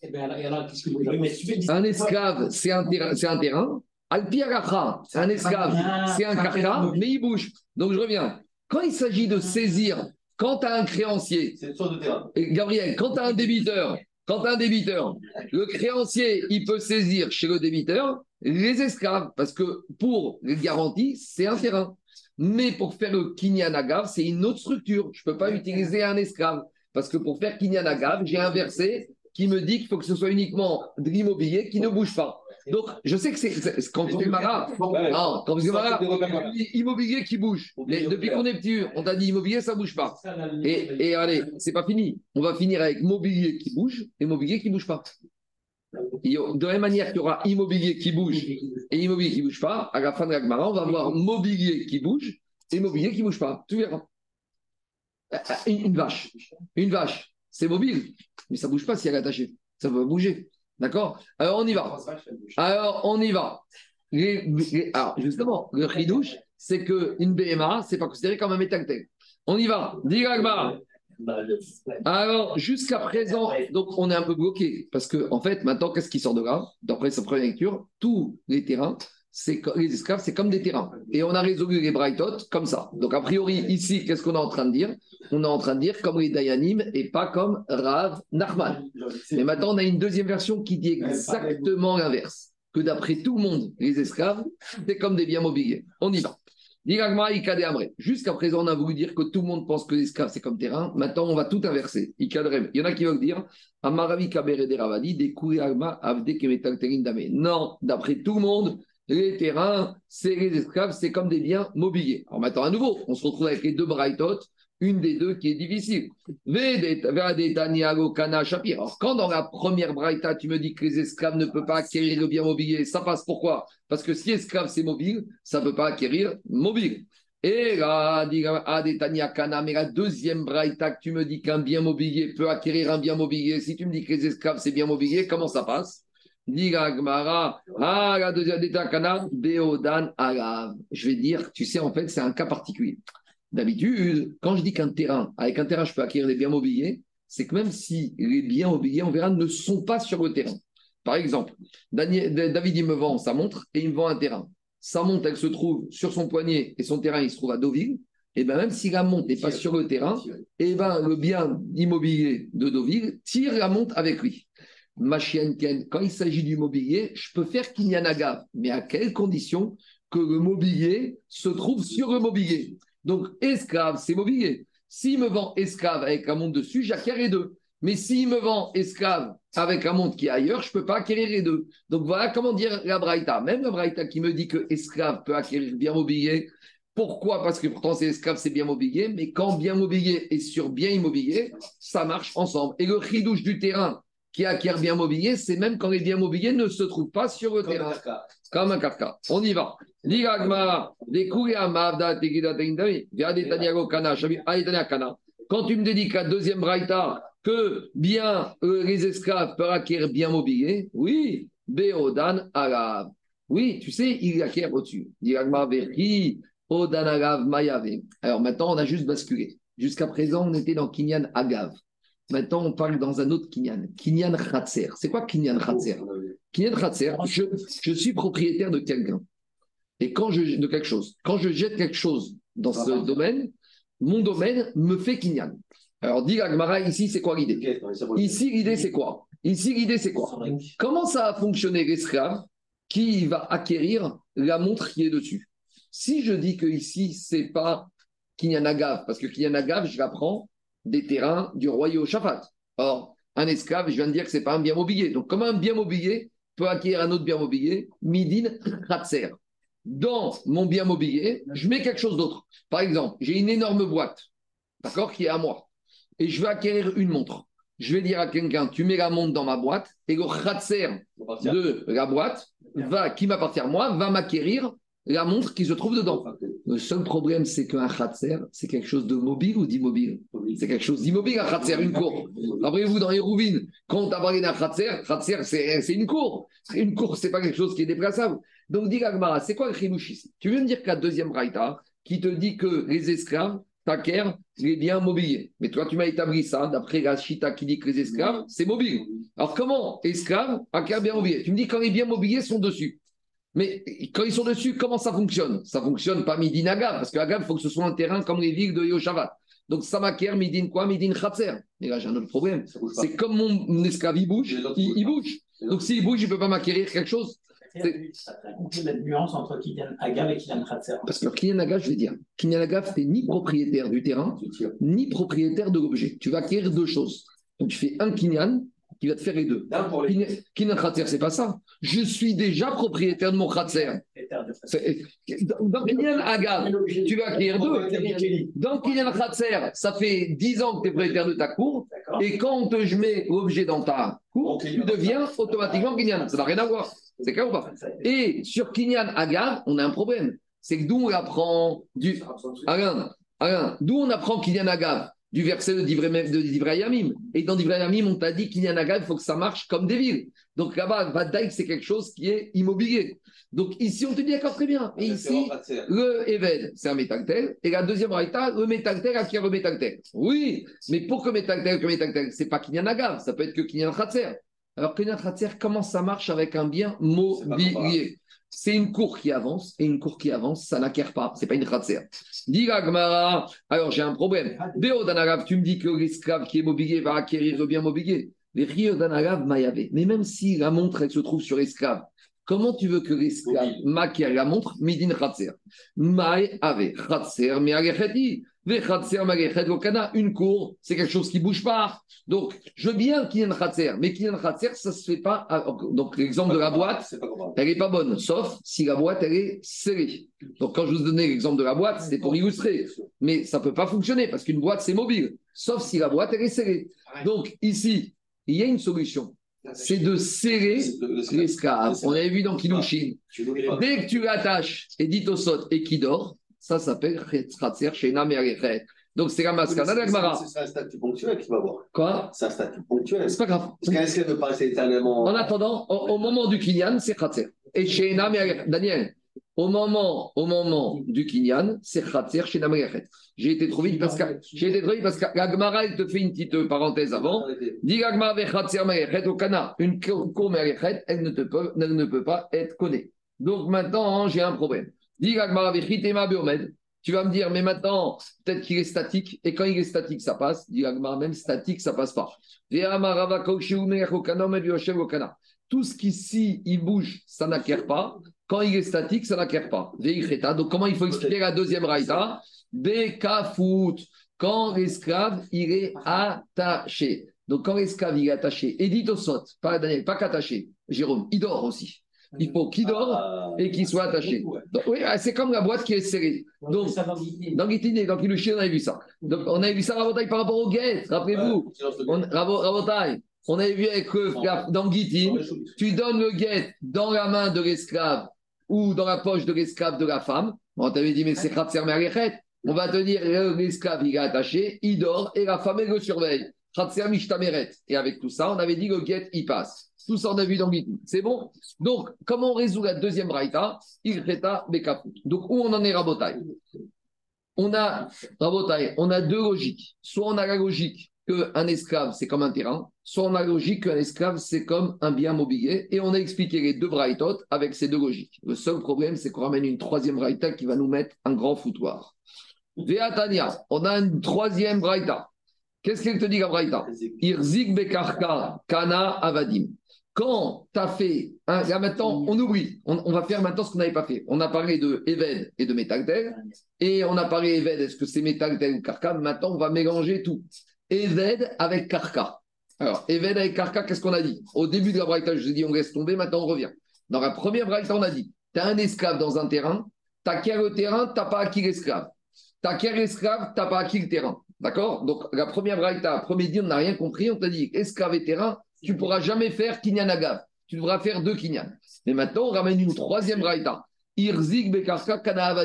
Eh bien, il y en a qui se bouge. Oui, mais tu fais Un esclave, c'est un terrain. C'est un terrain. Un esclave, c'est un carca, mais il bouge. Donc, je reviens. Quand il s'agit de saisir, quand tu as un créancier, une sorte de terrain. Gabriel, quand tu as un débiteur, quand un débiteur, le créancier, il peut saisir chez le débiteur les esclaves, parce que pour les garanties, c'est un terrain. Mais pour faire le kinyanagav, c'est une autre structure. Je ne peux pas utiliser un esclave, parce que pour faire kinyanagav, j'ai un verset qui me dit qu'il faut que ce soit uniquement de l'immobilier qui ne bouge pas. Donc, je sais que c'est quand vous Mara, Ouais. non, quand repères. immobilier qui bouge. Les- depuis qu'on est petit, on t'a dit immobilier, ça bouge pas. Et, et allez, c'est pas fini. On va finir avec mobilier qui bouge et mobilier qui bouge pas. De la même manière qu'il y aura immobilier qui bouge et immobilier qui bouge pas, à la fin de la Gemara, on va avoir mobilier qui bouge et mobilier qui bouge pas. Tu verras. Euh, Une, une vache, une vache, c'est mobile, mais ça bouge pas si elle est attachée. Ça va bouger. D'accord? Alors on y va. Alors, on y va. Alors, justement, le ridouche, c'est qu'une BMA, c'est pas considéré comme un métactèle. On y va. Dis. Alors, jusqu'à présent, donc on est un peu bloqué parce que, en fait, maintenant, qu'est-ce qui sort de là? D'après sa première lecture, tous les terrains, c'est les esclaves, c'est comme des terrains. Et on a résolu les Brightot comme ça. Donc, a priori, ici, qu'est-ce qu'on est en train de dire? On est en train de dire comme les Dayanim et pas comme Rav Nachman. Mais maintenant, on a une deuxième version qui dit exactement l'inverse. Que d'après tout le monde, les esclaves, c'est comme des biens mobiliers. On y va. Jusqu'à présent, on a voulu dire que tout le monde pense que l'esclave, c'est comme terrain. Maintenant, on va tout inverser. Il y en a qui veulent dire. Non, d'après tout le monde, les terrains, c'est les esclaves, c'est comme des biens mobiliers. Alors maintenant, à nouveau, on se retrouve avec les deux Brightot, une des deux qui est difficile. Alors, quand dans la première braïta, tu me dis que les esclaves ne peuvent pas acquérir le bien mobilier, ça passe pourquoi? Parce que si esclave c'est mobile, ça ne peut pas acquérir mobile. Et là, Kana, mais la deuxième braïta tu me dis qu'un bien mobilier peut acquérir un bien mobilier, si tu me dis que les esclaves c'est bien mobilier, comment ça passe? Dit ah, la deuxième Beodan Alav. Je vais dire, tu sais, en fait, c'est un cas particulier. D'habitude, quand je dis qu'un terrain, avec un terrain, je peux acquérir des biens mobiliers, c'est que même si les biens mobiliers, on verra, ne sont pas sur le terrain. Par exemple, David, il me vend sa montre et il me vend un terrain. Sa montre, elle se trouve sur son poignet et son terrain, il se trouve à Deauville. Et bien, même si la montre n'est pas sur le terrain, et ben, le bien immobilier de Deauville tire la montre avec lui. Ma chienne Ken, quand il s'agit du mobilier, je peux faire qu'il y en a mais à quelles conditions que le mobilier se trouve sur le mobilier? Donc, esclave, c'est mobilier. S'il me vend esclave avec un montre dessus, j'acquiers deux. Mais s'il me vend esclave avec un montre qui est ailleurs, je ne peux pas acquérir les deux. Donc voilà comment dire la Braïta. Même la Braïta qui me dit que esclave peut acquérir bien mobilier. Pourquoi? Parce que pourtant c'est esclave, c'est bien mobilier. Mais quand bien mobilier est sur bien immobilier, ça marche ensemble. Et le ridouche du terrain qui acquiert bien mobilier, c'est même quand les biens mobiliers ne se trouvent pas sur le terrain. Comme un kafka. On y va. Quand tu me dédiques à deuxième braïta que bien euh, les esclaves peuvent acquérir bien mobilier, oui, Beodan Arav. Oui, tu sais, il acquiert au-dessus. Alors maintenant, on a juste basculé. Jusqu'à présent, on était dans Kinyan Agav. Maintenant, on parle dans un autre Kinyan, Kinyan Khatser. C'est quoi Kinyan Khatser Kinyan Khatser, je, je suis propriétaire de quelqu'un. Et quand je de quelque chose, quand je jette quelque chose dans ce domaine, mon domaine me fait Kinyan. Alors, dit Agmara, ici, c'est quoi l'idée Ici, l'idée, c'est quoi Ici, l'idée, c'est quoi Comment ça a fonctionné l'esclave qui va acquérir la montre qui est dessus Si je dis que ici, c'est pas Kinyanagav, parce que Kinyanagav, je l'apprends des terrains du roi Yoshaphat. Or, un esclave, je viens de dire que c'est pas un bien mobilier. Donc, comment un bien mobilier peut acquérir un autre bien mobilier? Midin Khatser. Dans mon bien mobilier, je mets quelque chose d'autre. Par exemple, j'ai une énorme boîte, d'accord, qui est à moi. Et je veux acquérir une montre. Je vais dire à quelqu'un, tu mets la montre dans ma boîte, et le Khatser de la boîte, va, qui m'appartient à moi, va m'acquérir la montre qui se trouve dedans. Le seul problème, c'est qu'un khatser, c'est quelque chose de mobile ou d'immobile? C'est quelque chose d'immobile, un khatser, une cour. Rappelez-vous, dans Hérouvine, quand on parlé d'un khatser, khatser, c'est une cour. Une cour, c'est pas quelque chose qui est déplaçable. Donc, dit Gagmara, c'est quoi le chimouch ici? Tu veux me dire qu'à deuxième raïta, qui te dit que les esclaves t'acquièrent les biens mobiliers. Mais toi, tu m'as établi ça, d'après la chita qui dit que les esclaves, c'est mobile. Alors, comment esclaves acquièrent bien mobiliers Tu me dis quand les biens mobiliers sont dessus. Mais quand ils sont dessus, comment ça fonctionne? Ça fonctionne pas midin agave, parce qu'agave, il faut que ce soit un terrain comme les villes de Yoshavat. Donc ça m'acquiert midin quoi? Midin khatser. Mais là, j'ai un autre problème. C'est comme mon, mon esclave, il bouge, il, il bouge. Donc s'il bouge, il ne peut pas m'acquérir quelque chose. Ça fait compris la nuance entre Kylian Agav et Kylian Kratzer. Parce que Kinyan Agave, je vais dire, Kinyan Agave, tu n'es ni propriétaire du terrain, ni propriétaire de l'objet. Tu vas acquérir deux choses. Donc tu fais un Kinyan qui va te faire les deux. Kinyan Khatser, c'est pas ça. Je suis déjà propriétaire de mon Khatser. Dans Kinyan Agave, tu vas acquérir deux. Dans Khatser, ça fait 10 ans que tu es propriétaire de ta cour. Et quand on te met l'objet dans ta cour, tu deviens automatiquement Kinyan. Ça n'a rien à voir. C'est clair ou pas? Et sur Kinyan Agave, on a un problème. C'est que d'où on apprend du. D'où on apprend Kinyan Du verset de Yamim. Et dans Divrei Yamim, on t'a dit Kinyan Agave, il faut que ça marche comme des villes. Donc là-bas, Vadaïk, c'est quelque chose qui est immobilier. Donc ici, on te dit d'accord, très bien. Et ici, le Eved, c'est un métactel. Et la deuxième raïta, le métactel acquiert le métactel. Oui, mais pour que métactel, que métactel, c'est pas Kinyan Agave, ça peut être que Kinyan Khatser. Alors Kinyan Khatser, comment ça marche avec un bien mobilier? C'est une cour qui avance, et une cour qui avance, ça n'acquiert pas. C'est pas une Khatser. Dis la Gemara, alors j'ai un problème. Béodanagav, tu me dis que l'esclave qui est mobilier va acquérir le bien mobilier. Les Riodanagav Mayavé. Mais même si la montre, elle se trouve sur l'esclave, comment tu veux que l'esclave m'acquiert la montre? Midin Khatser. Maï ave Khatser, mais Une cour, c'est quelque chose qui bouge pas. Donc, je veux bien qu'il y ait une Khatser, mais qu'il y ait une Khatser, ça se fait pas. Donc, l'exemple de la boîte, elle n'est pas bonne, sauf si la boîte, elle est serrée. Donc, quand je vous donnais l'exemple de la boîte, c'était pour illustrer. Mais ça ne peut pas fonctionner parce qu'une boîte, c'est mobile, sauf si la boîte, elle est serrée. Donc, ici, il y a une solution. C'est de serrer l'esclave. On avait vu dans pas. Dès que tu l'attaches et dit au sot et qui dort, ça s'appelle Khatser Shena. Donc, c'est la mascana de. C'est un statut ponctuel qu'il va avoir. Quoi? C'est un statut ponctuel. C'est pas grave. Parce esclave ne peut pas rester éternellement. En attendant, au, au moment du Kinyan, c'est Khatser. Et chez Enam et Daniel, au moment, au moment du Kinyan, c'est Khatser chez Enam et Agachet. J'ai été trop vite parce que j'ai été trop vite parce que la Gemara, elle te fait une petite parenthèse avant. Dis la Gemara avec Khatser Me'agachet au Kana. Une cour Me'agachet, elle ne te peut, elle ne peut pas être connue. Donc maintenant, j'ai un problème. Tu vas me dire, mais maintenant, peut-être qu'il est statique, et quand il est statique, ça passe. Même statique, ça passe pas. Tout ce qui, ici, il bouge, ça n'acquiert pas. Quand il est statique, ça n'acquiert pas. Donc, comment il faut expliquer la deuxième raïta? Bekafout. Quand l'esclave, il est attaché. Donc, quand l'esclave, il est attaché, et dit au sot, pas pas qu'attaché, Jérôme, il dort aussi. Il faut qu'il dort Ah, et qu'il soit attaché. Oui, c'est comme la boîte qui est serrée. Donc, dans Guitine, dans Kilushin, on avait vu ça. Donc, on avait vu ça, Rabotai, par rapport au guet. Rappelez-vous, Rabotai, on avait vu avec le, dans Guitine, tu donnes le guet dans la main de l'esclave ou dans la poche de l'esclave de la femme. On t'avait dit, mais c'est Khatser Me'arechet. On va te dire, euh, l'esclave, il est attaché, il dort et la femme, elle le surveille. Et avec tout ça, on avait dit, le guet, il passe. Tout ça, on a vu dans Guitine. C'est bon? Donc, comment on résout la deuxième raïta Il reta Bekaput. Donc, où on en est, Rabotai? On a, Rabotai, on a deux logiques. Soit on a la logique qu'un esclave, c'est comme un terrain, soit on a la logique qu'un esclave, c'est comme un bien mobilier. Et on a expliqué les deux braïtotes avec ces deux logiques. Le seul problème, c'est qu'on ramène une troisième braïta qui va nous mettre un grand foutoir. Veatania, on a une troisième braïta. Qu'est-ce qu'elle te dit, la braïta Irzik Bekarka Kana Avadim. Quand tu as fait, là maintenant, on oublie, on, on va faire maintenant ce qu'on n'avait pas fait. On a parlé de Eved et de Metagdel, et on a parlé Eved, est-ce que c'est Metagdel ou Karka? Maintenant, on va mélanger tout. Eved avec Karka. Alors, Eved avec Karka, qu'est-ce qu'on a dit? Au début de la braïta, je vous ai dit, on laisse tomber, maintenant on revient. Dans la première braïta, on a dit, tu as un esclave dans un terrain, tu acquiers le terrain, tu n'as pas acquis l'esclave. Tu acquiers l'esclave, tu n'as pas acquis le terrain. D'accord? Donc, la première braïta, premier dit, on n'a rien compris, on t'a dit, esclave et terrain, tu ne pourras jamais faire kinyan agav. Tu devras faire deux kinyan. Mais maintenant, on ramène une troisième braïta. Irzik Bekarka Kana.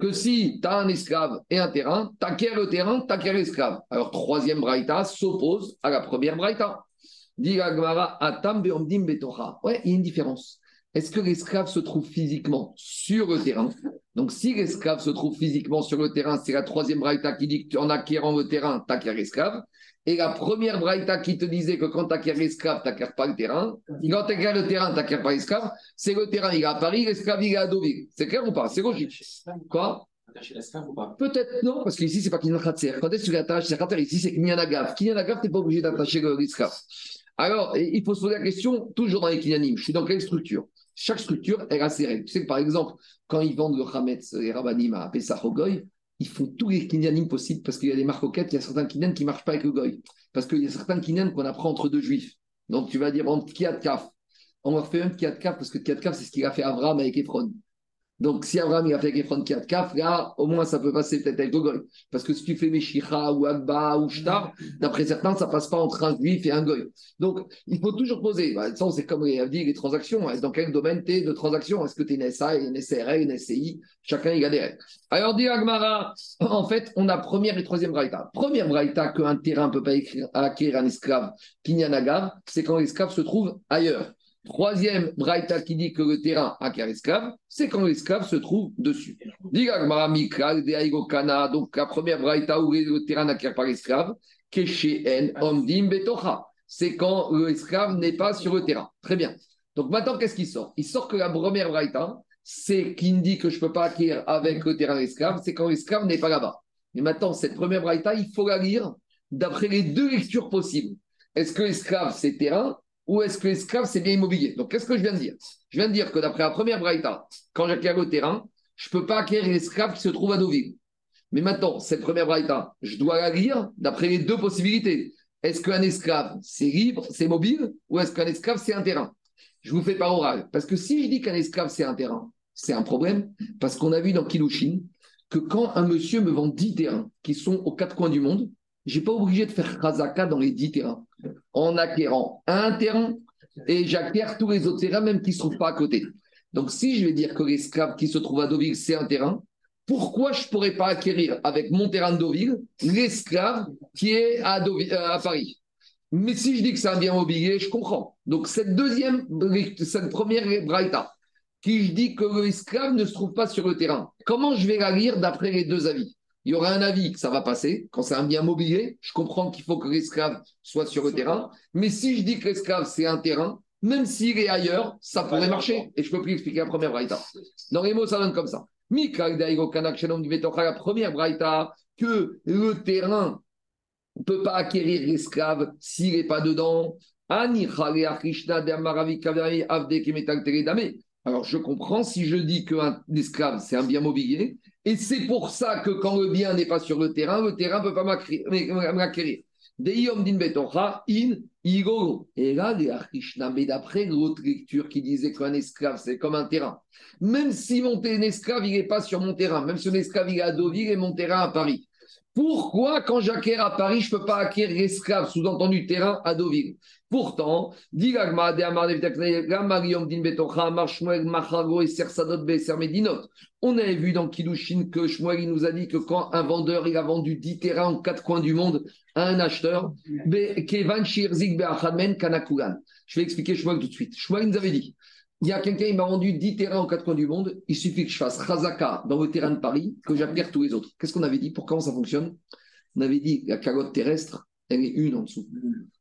Que si tu as un esclave et un terrain, tu acquiers le terrain, tu acquiers l'esclave. Alors, troisième braïta s'oppose à la première braïta. Dit Agmara, Atam Beomdim Betocha. Ouais, il y a une différence. Est-ce que l'esclave se trouve physiquement sur le terrain? Donc, si l'esclave se trouve physiquement sur le terrain, c'est la troisième braïta qui dit qu'en acquérant le terrain, tu acquiers l'esclave. Et la première braïta qui te disait que quand tu acquiers l'esclave, tu n'acquiers pas le terrain. Quand tu acquiers le terrain, tu n'acquiers pas l'esclave. C'est le terrain, il est à Paris, l'esclave, il est à Deauville. C'est clair ou pas? C'est logique. Quoi? L'esclave ou pas? Peut-être non, parce qu'ici, c'est pas Kinyan Khatser. Quand est-ce que tu l'attaches. Ici, c'est Kinyan Agaf. Kinyan Agaf, tu n'es pas obligé d'attacher le- l'esclave. Alors, il faut se poser la question, toujours dans les Kinyanim, je suis dans quelle structure? Chaque structure, elle a ses. Tu sais que par exemple, quand ils vendent le Hametz, les Rabbanim à Pessah ils font tous les Kinyanim possibles parce qu'il y a des marcoquettes, il y a certains Kinyan qui ne marchent pas avec le Goy. Parce qu'il y a certains Kinyan qu'on apprend entre deux juifs. Donc tu vas dire, entre Kiat Kaf. On leur fait un Kiat Kaf parce que Kiat Kaf, c'est ce qu'il a fait Abraham avec Ephron. Donc, si Abraham il a fait avec Ephron Kiat Kaf, là, au moins, ça peut passer peut-être avec le Goy. Parce que si tu fais Meshicha ou Agba ou Shtar, d'après certains, ça passe pas entre un juif et un Goy. Donc, il faut toujours poser. Bah, ça, c'est comme dit, les transactions. Est-ce Dans quel domaine tu es de transaction? Est-ce que tu es une SA, une SRL, une SCI Chacun, il a des règles. Alors, dit Agmara, en fait, on a première et troisième braïta. Première braïta qu'un terrain ne peut pas acquérir un esclave, Kinyanagar, c'est quand l'esclave se trouve ailleurs. Troisième braïta qui dit que le terrain acquiert l'esclave, c'est quand l'esclave se trouve dessus. Donc la première braïta où le terrain n'acquiert pas l'esclave. C'est quand l'esclave n'est pas sur le terrain. Très bien. Donc maintenant, qu'est-ce qui sort? Il sort que la première braïta, c'est qui me dit que je ne peux pas acquérir avec le terrain l'esclave, c'est quand l'esclave n'est pas là-bas. Mais maintenant, cette première braïta, il faut la lire d'après les deux lectures possibles. Est-ce que l'esclave, c'est terrain ou est-ce que l'esclave, c'est bien immobilier? Donc, qu'est-ce que je viens de dire? Je viens de dire que d'après la première braïta, quand j'acquiers le terrain, je ne peux pas acquérir l'esclave qui se trouve à Deauville. Mais maintenant, cette première braïta, je dois la lire d'après les deux possibilités. Est-ce qu'un esclave, c'est libre, c'est mobile, ou est-ce qu'un esclave, c'est un terrain? Je vous fais par oral. Parce que si je dis qu'un esclave, c'est un terrain, c'est un problème, parce qu'on a vu dans Kilushin que quand un monsieur me vend 10 terrains qui sont aux quatre coins du monde, je n'ai pas obligé de faire Khazaka dans les 10 terrains. En acquérant un terrain, et j'acquiers tous les autres terrains, même qui ne se trouvent pas à côté. Donc, si je vais dire que l'esclave qui se trouve à Deauville, c'est un terrain, pourquoi je ne pourrais pas acquérir avec mon terrain de Deauville l'esclave qui est euh, à Paris? Mais si je dis que c'est un bien mobilier, je comprends. Donc, cette deuxième, cette première braïta, qui je dis que l'esclave ne se trouve pas sur le terrain, comment je vais la lire d'après les deux avis? Il y aura un avis que ça va passer. Quand c'est un bien mobilier, je comprends qu'il faut que l'esclave soit sur le terrain. Mais si je dis que l'esclave, c'est un terrain, même s'il est ailleurs, ça pourrait marcher. Et je peux plus expliquer la première braïta. Dans les mots, ça donne comme ça. La première braïta, que le terrain ne peut pas acquérir l'esclave s'il n'est pas dedans. Alors je comprends si je dis qu'un esclave, c'est un bien mobilier, et c'est pour ça que quand le bien n'est pas sur le terrain, le terrain ne peut pas m'acquérir. Et là, les Krishna, mais d'après l'autre lecture qui disait qu'un esclave, c'est comme un terrain. Même si mon esclave, n'est pas sur mon terrain, même si mon esclave, est à Deauville et mon terrain à Paris. Pourquoi, quand j'acquiers à Paris, je ne peux pas acquérir l'esclave, sous-entendu terrain, à Deauville? Pourtant, dit. On avait vu dans Kiddushin que Shmuel nous a dit que quand un vendeur il a vendu 10 terrains aux quatre coins du monde à un acheteur. Je vais expliquer Shmuel tout de suite. Shmuel nous avait dit il y a quelqu'un qui m'a vendu 10 terrains aux quatre coins du monde, il suffit que je fasse Khazaka dans le terrain de Paris, que j'acquière tous les autres. Qu'est-ce qu'on avait dit Pour comment ça fonctionne? On avait dit la calotte terrestre, elle est une en dessous.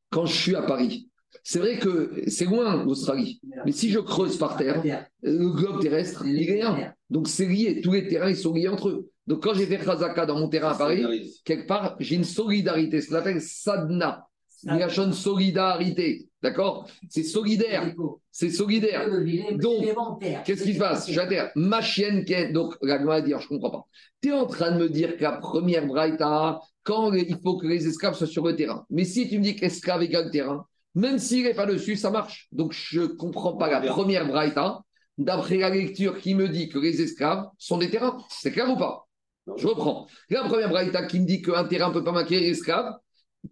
Quand je suis à Paris, c'est vrai que c'est loin l'Australie, mais si je creuse par terre, le globe terrestre, il est un. Donc c'est lié, tous les terrains, ils sont liés entre eux. Donc quand j'ai fait Khazaka dans mon terrain à Paris, quelque part, j'ai une solidarité, ce qu'on appelle sadna. Il y a une solidarité, d'accord? C'est solidaire, c'est solidaire. Donc, Qu'est-ce qui se passe? J'adhère. Ma chienne qui est. Donc, la va dire, je ne comprends pas. Tu es en train de me dire que la première braïta, quand il faut que les esclaves soient sur le terrain. Mais si tu me dis qu'esclave égale terrain, même s'il n'est pas dessus, ça marche. Donc, je ne comprends pas la première braïta, d'après la lecture qui me dit que les esclaves sont des terrains. C'est clair ou pas? Je reprends. La première braïta qui me dit qu'un terrain ne peut pas marquer l'esclave,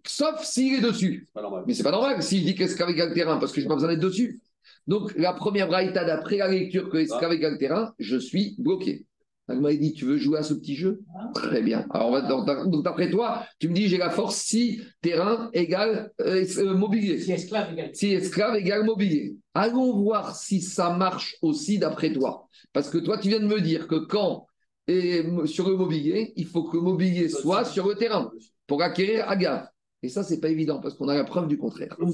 sauf s'il est dessus. Pas normal. Mais c'est pas normal si je dis qu'esclave égale terrain, parce que je n'ai pas besoin d'être dessus. Donc, la première braïta, d'après la lecture que esclave égale terrain, je suis bloqué. Agma dit Tu veux jouer à ce petit jeu? Très bien. Alors, on va- donc, donc, d'après toi, tu me dis J'ai la force si terrain égale euh, euh, mobilier. Si esclave égale. Si esclave égale mobilier. Allons voir si ça marche aussi d'après toi. Parce que toi, tu viens de me dire que quand, et sur le mobilier, il faut que le mobilier soit sur le terrain pour acquérir Agav. Et ça, c'est pas évident parce qu'on a la preuve du contraire. Toi,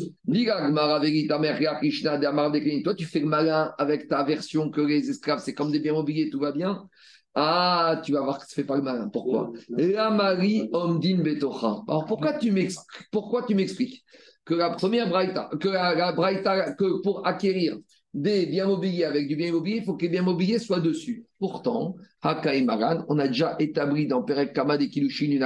tu fais le malin avec ta version que les esclaves, c'est comme des biens mobiliers, tout va bien. Ah, tu vas voir que tu fais pas le malin. Pourquoi? La Marie Omdin Betocha. Alors pourquoi tu m'expliques Pourquoi tu m'expliques que la première braïta, que la, la braïta, que pour acquérir des biens mobiliers avec du bien immobilier, il faut que les biens mobiliers soient dessus. Pourtant, Haka et Maran, on a déjà établi dans Perek Kama de Kilushin une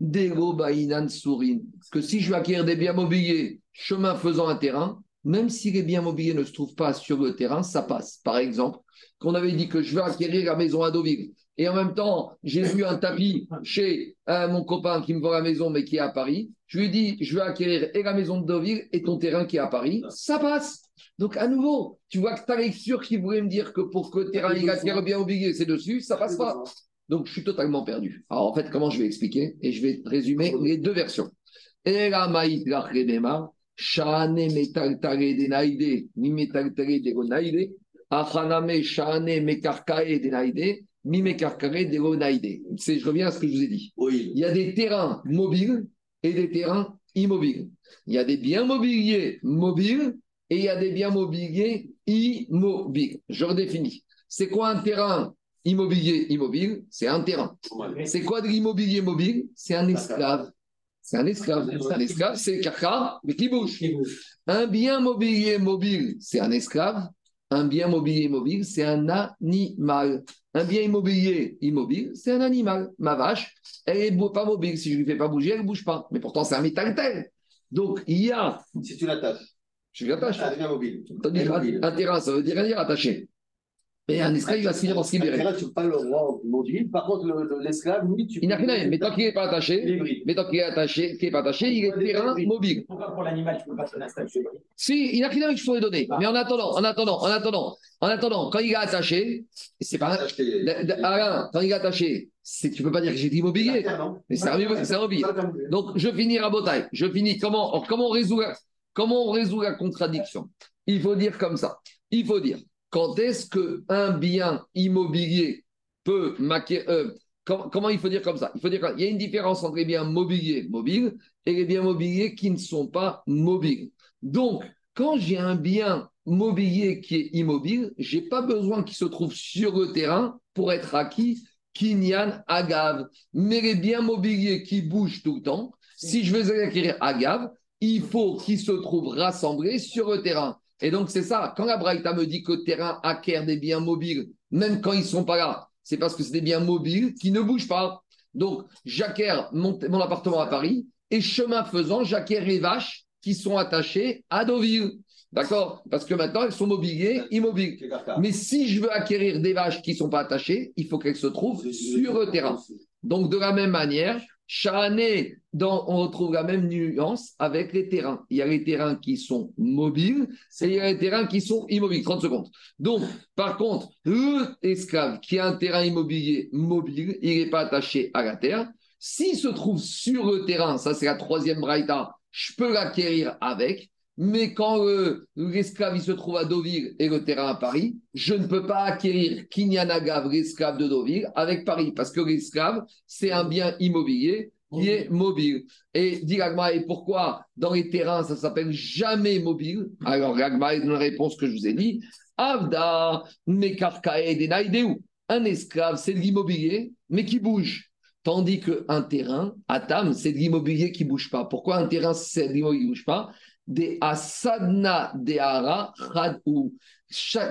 Dero Bainan Surin, que si je veux acquérir des biens mobiliers, chemin faisant un terrain, même si les biens mobiliers ne se trouvent pas sur le terrain, ça passe. Par exemple, qu'on avait dit que je veux acquérir la maison à Deauville, et en même temps, j'ai vu un tapis chez euh, mon copain qui me vend la maison, mais qui est à Paris. Je lui ai dit, je veux acquérir et la maison de Deauville et ton terrain qui est à Paris. Ça passe. Donc, à nouveau, tu vois que ta lecture qui voulait me dire que pour que le terrain il bien mobilier, c'est dessus, ça passe pas. Donc, je suis totalement perdu. Alors, en fait, comment je vais expliquer Et je vais résumer les deux versions. Je reviens à ce que je vous ai dit. Oui. Il y a des terrains mobiles et des terrains immobiles. Il y a des biens mobiliers mobiles et il y a des biens mobiliers immobiles. Je redéfinis. C'est quoi un terrain immobilier immobile C'est un terrain. C'est quoi de l'immobilier mobile? C'est un esclave. C'est un esclave. Un esclave, c'est Kaka, mais qui bouge. Un bien mobilier mobile, c'est un esclave. Un bien mobilier mobile, c'est un animal. Un bien immobilier immobile, c'est un animal. Ma vache, elle est beau- pas mobile. Si je ne lui fais pas bouger, elle ne bouge pas. Mais pourtant, c'est un métal tel. Donc, il y a. Si tu l'attaches, Je l'attache. mobile. Qu'un mobile. un terrain, ça veut dire rien dire attaché. Et un esclave, il va se finir par se libérer. Là, tu pas le mobile. Par contre, le- le- l'esclave, lui, tu Il n'a rien à dire. Mais tant qu'il n'est pas Il attaché, est mais tant qu'il est attaché, qu'il n'est pas attaché, il est terrain mobile. Pourquoi pour l'animal, tu ne peux pas te l'installer Si, il n'a rien à dire que je pourrais donner. Mais en attendant, en attendant, en attendant, en attendant, quand il est attaché, c'est pas. Alain, quand il est attaché, c'est, tu peux pas dire que j'ai dit immobilier. non Mais c'est un immobilier. Donc, je finis à Botaille. Je finis. Comment, comment, on résout la, comment on résout la contradiction? Il faut dire comme ça. Il faut dire quand est-ce qu'un bien immobilier peut maquer. euh, comment, il faut dire comme ça? Il faut dire qu'il y a une différence entre les biens mobiliers mobiles et les biens mobiliers qui ne sont pas mobiles. Donc, quand j'ai un bien mobilier qui est immobile, je n'ai pas besoin qu'il se trouve sur le terrain pour être acquis Kinyan Agav. Mais les biens mobiliers qui bougent tout le temps, si je veux acquérir Agav, il faut qu'ils se trouvent rassemblés sur le terrain. Et donc, c'est ça. Quand la Braïta me dit que le terrain acquiert des biens mobiles, même quand ils ne sont pas là, c'est parce que c'est des biens mobiles qui ne bougent pas. Donc, j'acquiers mon, mon appartement à Paris et chemin faisant, j'acquiers les vaches qui sont attachées à Deauville. D'accord? Parce que maintenant, elles sont mobiliers, immobiles. Mais si je veux acquérir des vaches qui ne sont pas attachées, il faut qu'elles se trouvent sur le terrain. Donc, de la même manière, dans- on retrouve la même nuance avec les terrains. Il y a les terrains qui sont mobiles et il y a les terrains qui sont immobiles. 30 secondes. Donc, par contre, l'esclave qui a un terrain immobilier mobile, il n'est pas attaché à la terre. S'il se trouve sur le terrain, ça c'est la troisième braïta, je peux l'acquérir avec. Mais quand euh, l'esclave se trouve à Deauville et le terrain à Paris, je ne peux pas acquérir Kinyanagav, l'esclave de Deauville, avec Paris, parce que l'esclave, c'est un bien immobilier qui est mobile. Et dit l'Agma, et pourquoi dans les terrains, ça s'appelle jamais mobile? Alors l'Agma est une réponse que je vous ai dit. Avda. Un esclave, c'est de l'immobilier, mais qui bouge. Tandis qu'un terrain, à Tam, c'est de l'immobilier qui ne bouge pas. Pourquoi un terrain, c'est de l'immobilier qui ne bouge pas? Des asadna de hara ou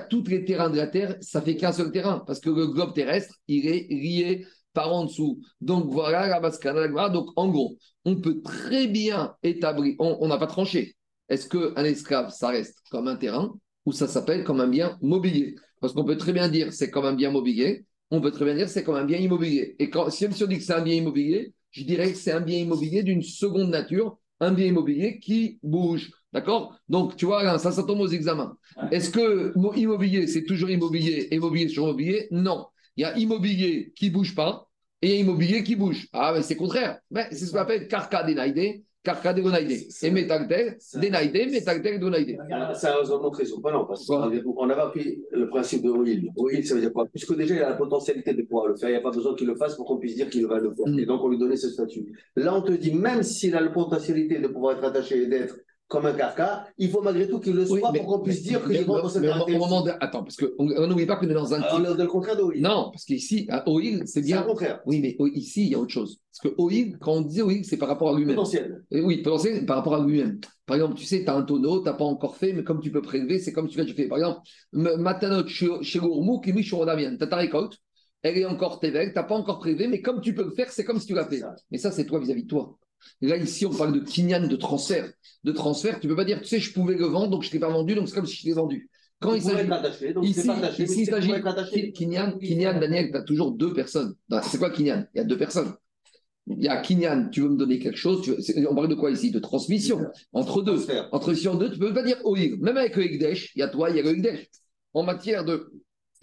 tous les terrains de la Terre, ça fait qu'un seul terrain, parce que le globe terrestre, il est lié par en dessous. Donc voilà la. Donc en gros, on peut très bien établir, on on n'a pas tranché. Est-ce qu'un esclave, ça reste comme un terrain ou ça s'appelle comme un bien mobilier? Parce qu'on peut très bien dire c'est comme un bien mobilier, on peut très bien dire c'est comme un bien immobilier. Et quand, si on dit que c'est un bien immobilier, je dirais que c'est un bien immobilier d'une seconde nature, un bien immobilier qui bouge. D'accord? Donc, tu vois, ça, ça tombe aux examens. Est-ce que mo- immobilier, c'est toujours immobilier, immobilier, c'est toujours immobilier? Non. Il y a immobilier qui bouge pas et il y a immobilier qui bouge. Ah, mais c'est contraire. Mais c'est ce qu'on appelle carca denaide, carca degonaide. Et métalter, denaide, métalter, degonaide. C'est un raisonnement très surprenant parce Quoi qu'on avait appris le principe de Oil. Oil, ça veut dire quoi Puisque déjà il a la potentialité de pouvoir le faire, il n'y a pas besoin qu'il le fasse pour qu'on puisse dire qu'il va le faire. Mm. Et donc on lui donnait ce statut. Là, on te dit, même s'il a la potentialité de pouvoir être attaché et d'être comme un carca, il faut malgré tout qu'il le soit Oui, mais- pour qu'on puisse dire que mais- je rentre dans cette caractéristique. Attends, parce qu'on n'oublie pas qu'on est dans un Alors, type. le, le contraire. Non, parce qu'ici, à Oil, c'est c'est bien. contraire. Oui, mais ici, il y a autre chose. Parce que Oil, quand on dit Oil, c'est par rapport à lui-même. Potentiel. Et Oui, potentiel par rapport à lui-même. Par exemple, tu sais, tu as un tonneau, tu n'as pas encore fait, mais comme tu peux prélever, c'est comme tu l'as déjà fait. Par exemple, Matanot chez Gourmou, qui tu as ta récolte, elle est encore tévelle, tu n'as pas encore prélevé, mais comme tu peux le faire, c'est comme si tu l'as fait. Ça. Mais ça, c'est toi vis-à-vis de toi. Là, ici, on parle de kinyan, de transfert. De transfert, tu ne peux pas dire, tu sais, je pouvais le vendre, donc je ne t'ai pas vendu, donc c'est comme si je l'ai vendu. Quand il s'agit. Ici, attaché, ici, il s'agit. Kinyan, Kinyan, Daniel, tu as toujours deux personnes. C'est quoi Kinyan? Il y a deux personnes. Il y a Kinyan, tu veux me donner quelque chose, tu veux- c'est- on parle de quoi ici? De transmission. Entre deux. Transfert. Entre si en deux, tu ne peux pas dire Oïg. Même avec le il y a toi, il y a le. En matière de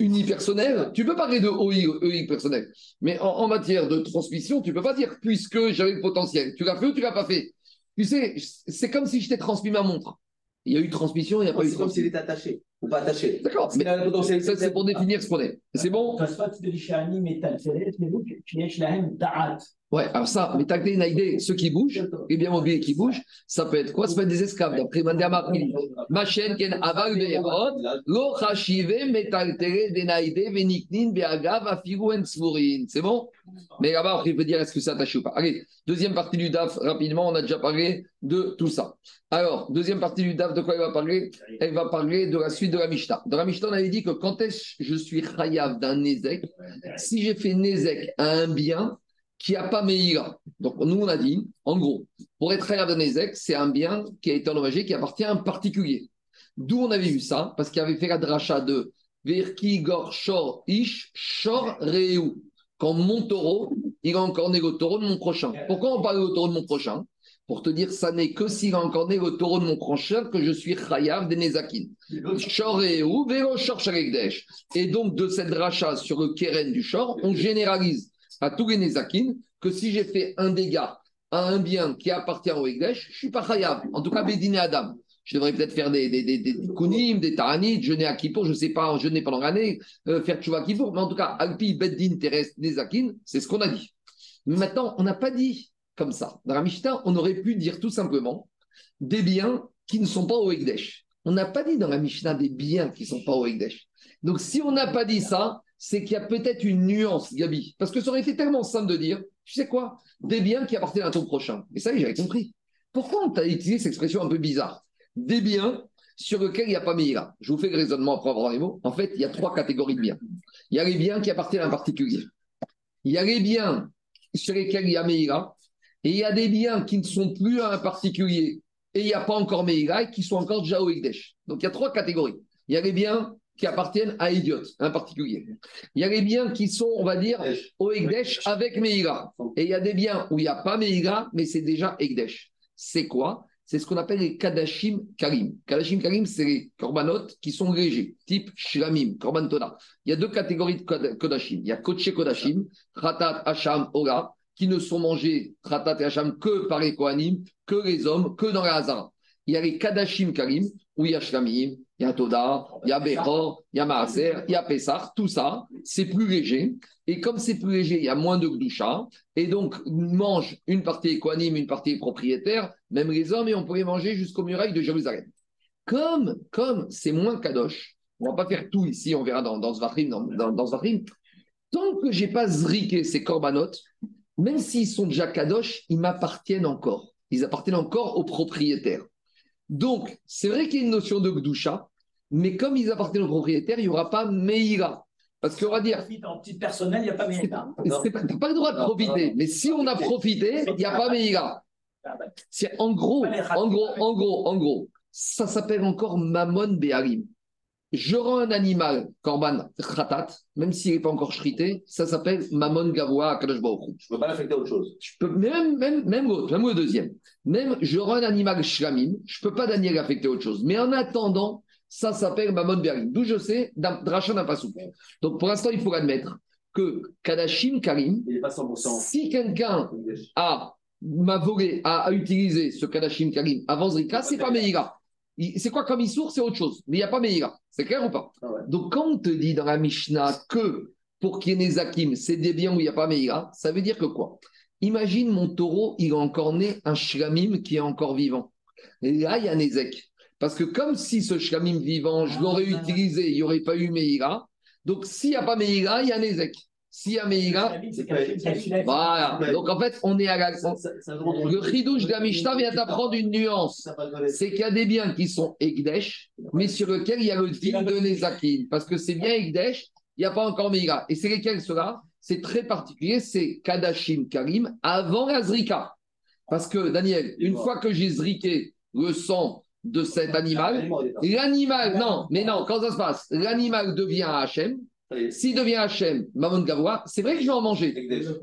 unipersonnel, tu peux parler de Oïg, Oïg personnel. Mais en, en matière de transmission, tu ne peux pas dire puisque j'avais le potentiel. Tu l'as fait ou tu l'as pas fait? Tu sais, c'est comme si je t'ai transmis ma montre. Il y a eu transmission, il n'y a pas eu C'est comme s'il transmission. était attaché ou pas attaché. D'accord, mais ça c'est pour définir ce qu'on est. C'est bon? Ouais, alors ça, mais Naïdé, ceux qui bougent, et bien mobilier qui bougent, ça peut être quoi? Ça peut être des esclaves, d'après Ma chaîne, Aval C'est bon? Mais là-bas, on peut dire est-ce que c'est attaché ou pas? Allez, deuxième partie du DAF, rapidement, on a déjà parlé de tout ça. Alors, deuxième partie du DAF, de quoi elle va parler? Elle va parler de la suite de la Mishnah. Dans la Mishnah, on avait dit que quand est-ce que je suis chayav d'un Nézek, si j'ai fait Nézek à un bien, qui n'a pas Meïra. Donc, nous, on a dit, en gros, pour être d'un Nézek, c'est un bien qui a été endommagé, qui appartient à un particulier. D'où on avait vu ça Parce qu'il avait fait la dracha de Verki Gor Shor Ish Shor Reu. Quand mon taureau, il a encore né le taureau de mon prochain. Pourquoi on parle du taureau de mon prochain? Pour te dire, ça n'est que s'il a encore né le taureau de mon prochain que je suis chayav des Nézakin. Shor Reu, Vero Shor. Et donc, de cette dracha sur le keren du Shor, on généralise à tous les Nézakin que si j'ai fait un dégât à un bien qui appartient au Ekdesh, je ne suis pas chayav. En tout cas, Bédiné Adam. Je devrais peut-être faire des, des, des, des kunim, des taranit, jeûner à Kippour, je ne sais pas, jeûner pendant l'année, euh, faire tchouva Kippour, mais en tout cas, Alpi, Beddin, Terrestre, Nezakin, c'est ce qu'on a dit. Maintenant, on n'a pas dit comme ça. Dans la Mishnah, on aurait pu dire tout simplement des biens qui ne sont pas au Ekdesh. On n'a pas dit dans la Mishnah des biens qui ne sont pas au Ekdesh. Donc, si on n'a pas dit ça, c'est qu'il y a peut-être une nuance, Gabi. Parce que ça aurait été tellement simple de dire, tu sais quoi, des biens qui appartiennent à ton prochain. Et ça, j'avais compris. Pourquoi on t'a utilisé cette expression un peu bizarre? Des biens sur lesquels il n'y a pas Meïra. Je vous fais le raisonnement après avoir les mots. En fait, il y a trois catégories de biens. Il y a les biens qui appartiennent à un particulier. Il y a les biens sur lesquels il y a Meïra. Et il y a des biens qui ne sont plus à un particulier et il n'y a pas encore Meïra et qui sont encore au Ekdesh. Donc il y a trois catégories. Il y a les biens qui appartiennent à Idiot, un particulier. Il y a les biens qui sont, on va dire, au Ekdesh avec Meïra. Et il y a des biens où il n'y a pas Meïra, mais c'est déjà Ekdesh. C'est quoi? C'est ce qu'on appelle les Kadashim Karim. Kadashim Karim, c'est les korbanot qui sont légers, type Shlamim, Korban Toda. Il y a deux catégories de Kod- Kodashim. Il y a Kodesh Kodashim, Khatat, Hacham, Ola, qui ne sont mangés, Khatat et Hacham, que par les Kohanim, que les hommes, que dans la Hazara. Il y a les Kadashim Karim, où il y a Shlamim, il y a Toda, il y a Bechor, il y a Maaser, il y a Pessah, tout ça, c'est plus léger. Et comme c'est plus léger, il y a moins de Gdusha. Et donc, mange une partie équanime, une partie propriétaire, même les hommes, et on pourrait manger jusqu'aux murailles de Jérusalem. Comme comme c'est moins kadosh, on va pas faire tout ici, on verra dans, dans Zvatrim, dans, dans, dans. Tant que j'ai pas zriqué ces corbanotes, même s'ils sont déjà kadosh, ils m'appartiennent encore. Ils appartiennent encore aux propriétaires. Donc, c'est vrai qu'il y a une notion de Gdusha, mais comme ils appartiennent aux propriétaires, il n'y aura pas Meïra. Parce qu'on va dire, en petit personnel, il n'y a pas tu mérite. n'as pas le droit de Non, profiter, non. mais si on a profité, il n'y a pas Meïra. C'est en gros, en gros, en gros, en gros, ça s'appelle encore Mammon Béharim. Je rends un animal, korban khatat, même s'il n'est pas encore shrité, ça s'appelle mamon gavoa kadosh. Je ne peux pas l'affecter à autre chose. Je peux, même, même, même l'autre, même le deuxième. Même je rends un animal shlamim, je ne peux pas Daniel affecter autre chose. Mais en attendant, ça s'appelle mamon berim. D'où je sais, dracha d'un pasouk. Donc pour l'instant, il faut admettre que kadashim karim, Il n'est pas 100%. si quelqu'un a m'a volé, a, a utilisé ce Kadashim Karim avant Zrika, c'est pas Meïra. C'est quoi comme Issour? C'est autre chose. Mais il n'y a pas Meïra. C'est clair ou pas? Ah ouais. Donc quand on te dit dans la Mishnah que pour qu'il y ait Nezakim, c'est des biens où il n'y a pas Meïra, ça veut dire que quoi? Imagine mon taureau, il a encore né un Shlamim qui est encore vivant. Et là, il y a Nezek. Parce que comme si ce Shlamim vivant, je l'aurais utilisé, il n'y aurait pas eu Meïra. Donc s'il n'y a pas Meïra, il y a Nezek. S'il y a Meïra, C'est calculé. voilà. Donc en fait, on est à la. Ça- ça- ça demande- Le chidouche de la Mishnah vient d'apprendre une nuance. C'est qu'il y a des biens qui sont Egdesh, mais sur lesquels il y a le din de Nezakin. Parce que c'est bien Egdesh, il n'y a pas encore Meïra. Et c'est lesquels ceux-là? C'est très particulier, c'est Kadashim Karim avant la Zrika. Parce que, Daniel, une fois que j'ai zriqué le sang de cet animal, l'animal, non, mais non, quand ça se passe, l'animal devient Hachem. S'il devient Hachem, Mamon Gavoua, c'est vrai que je vais en manger.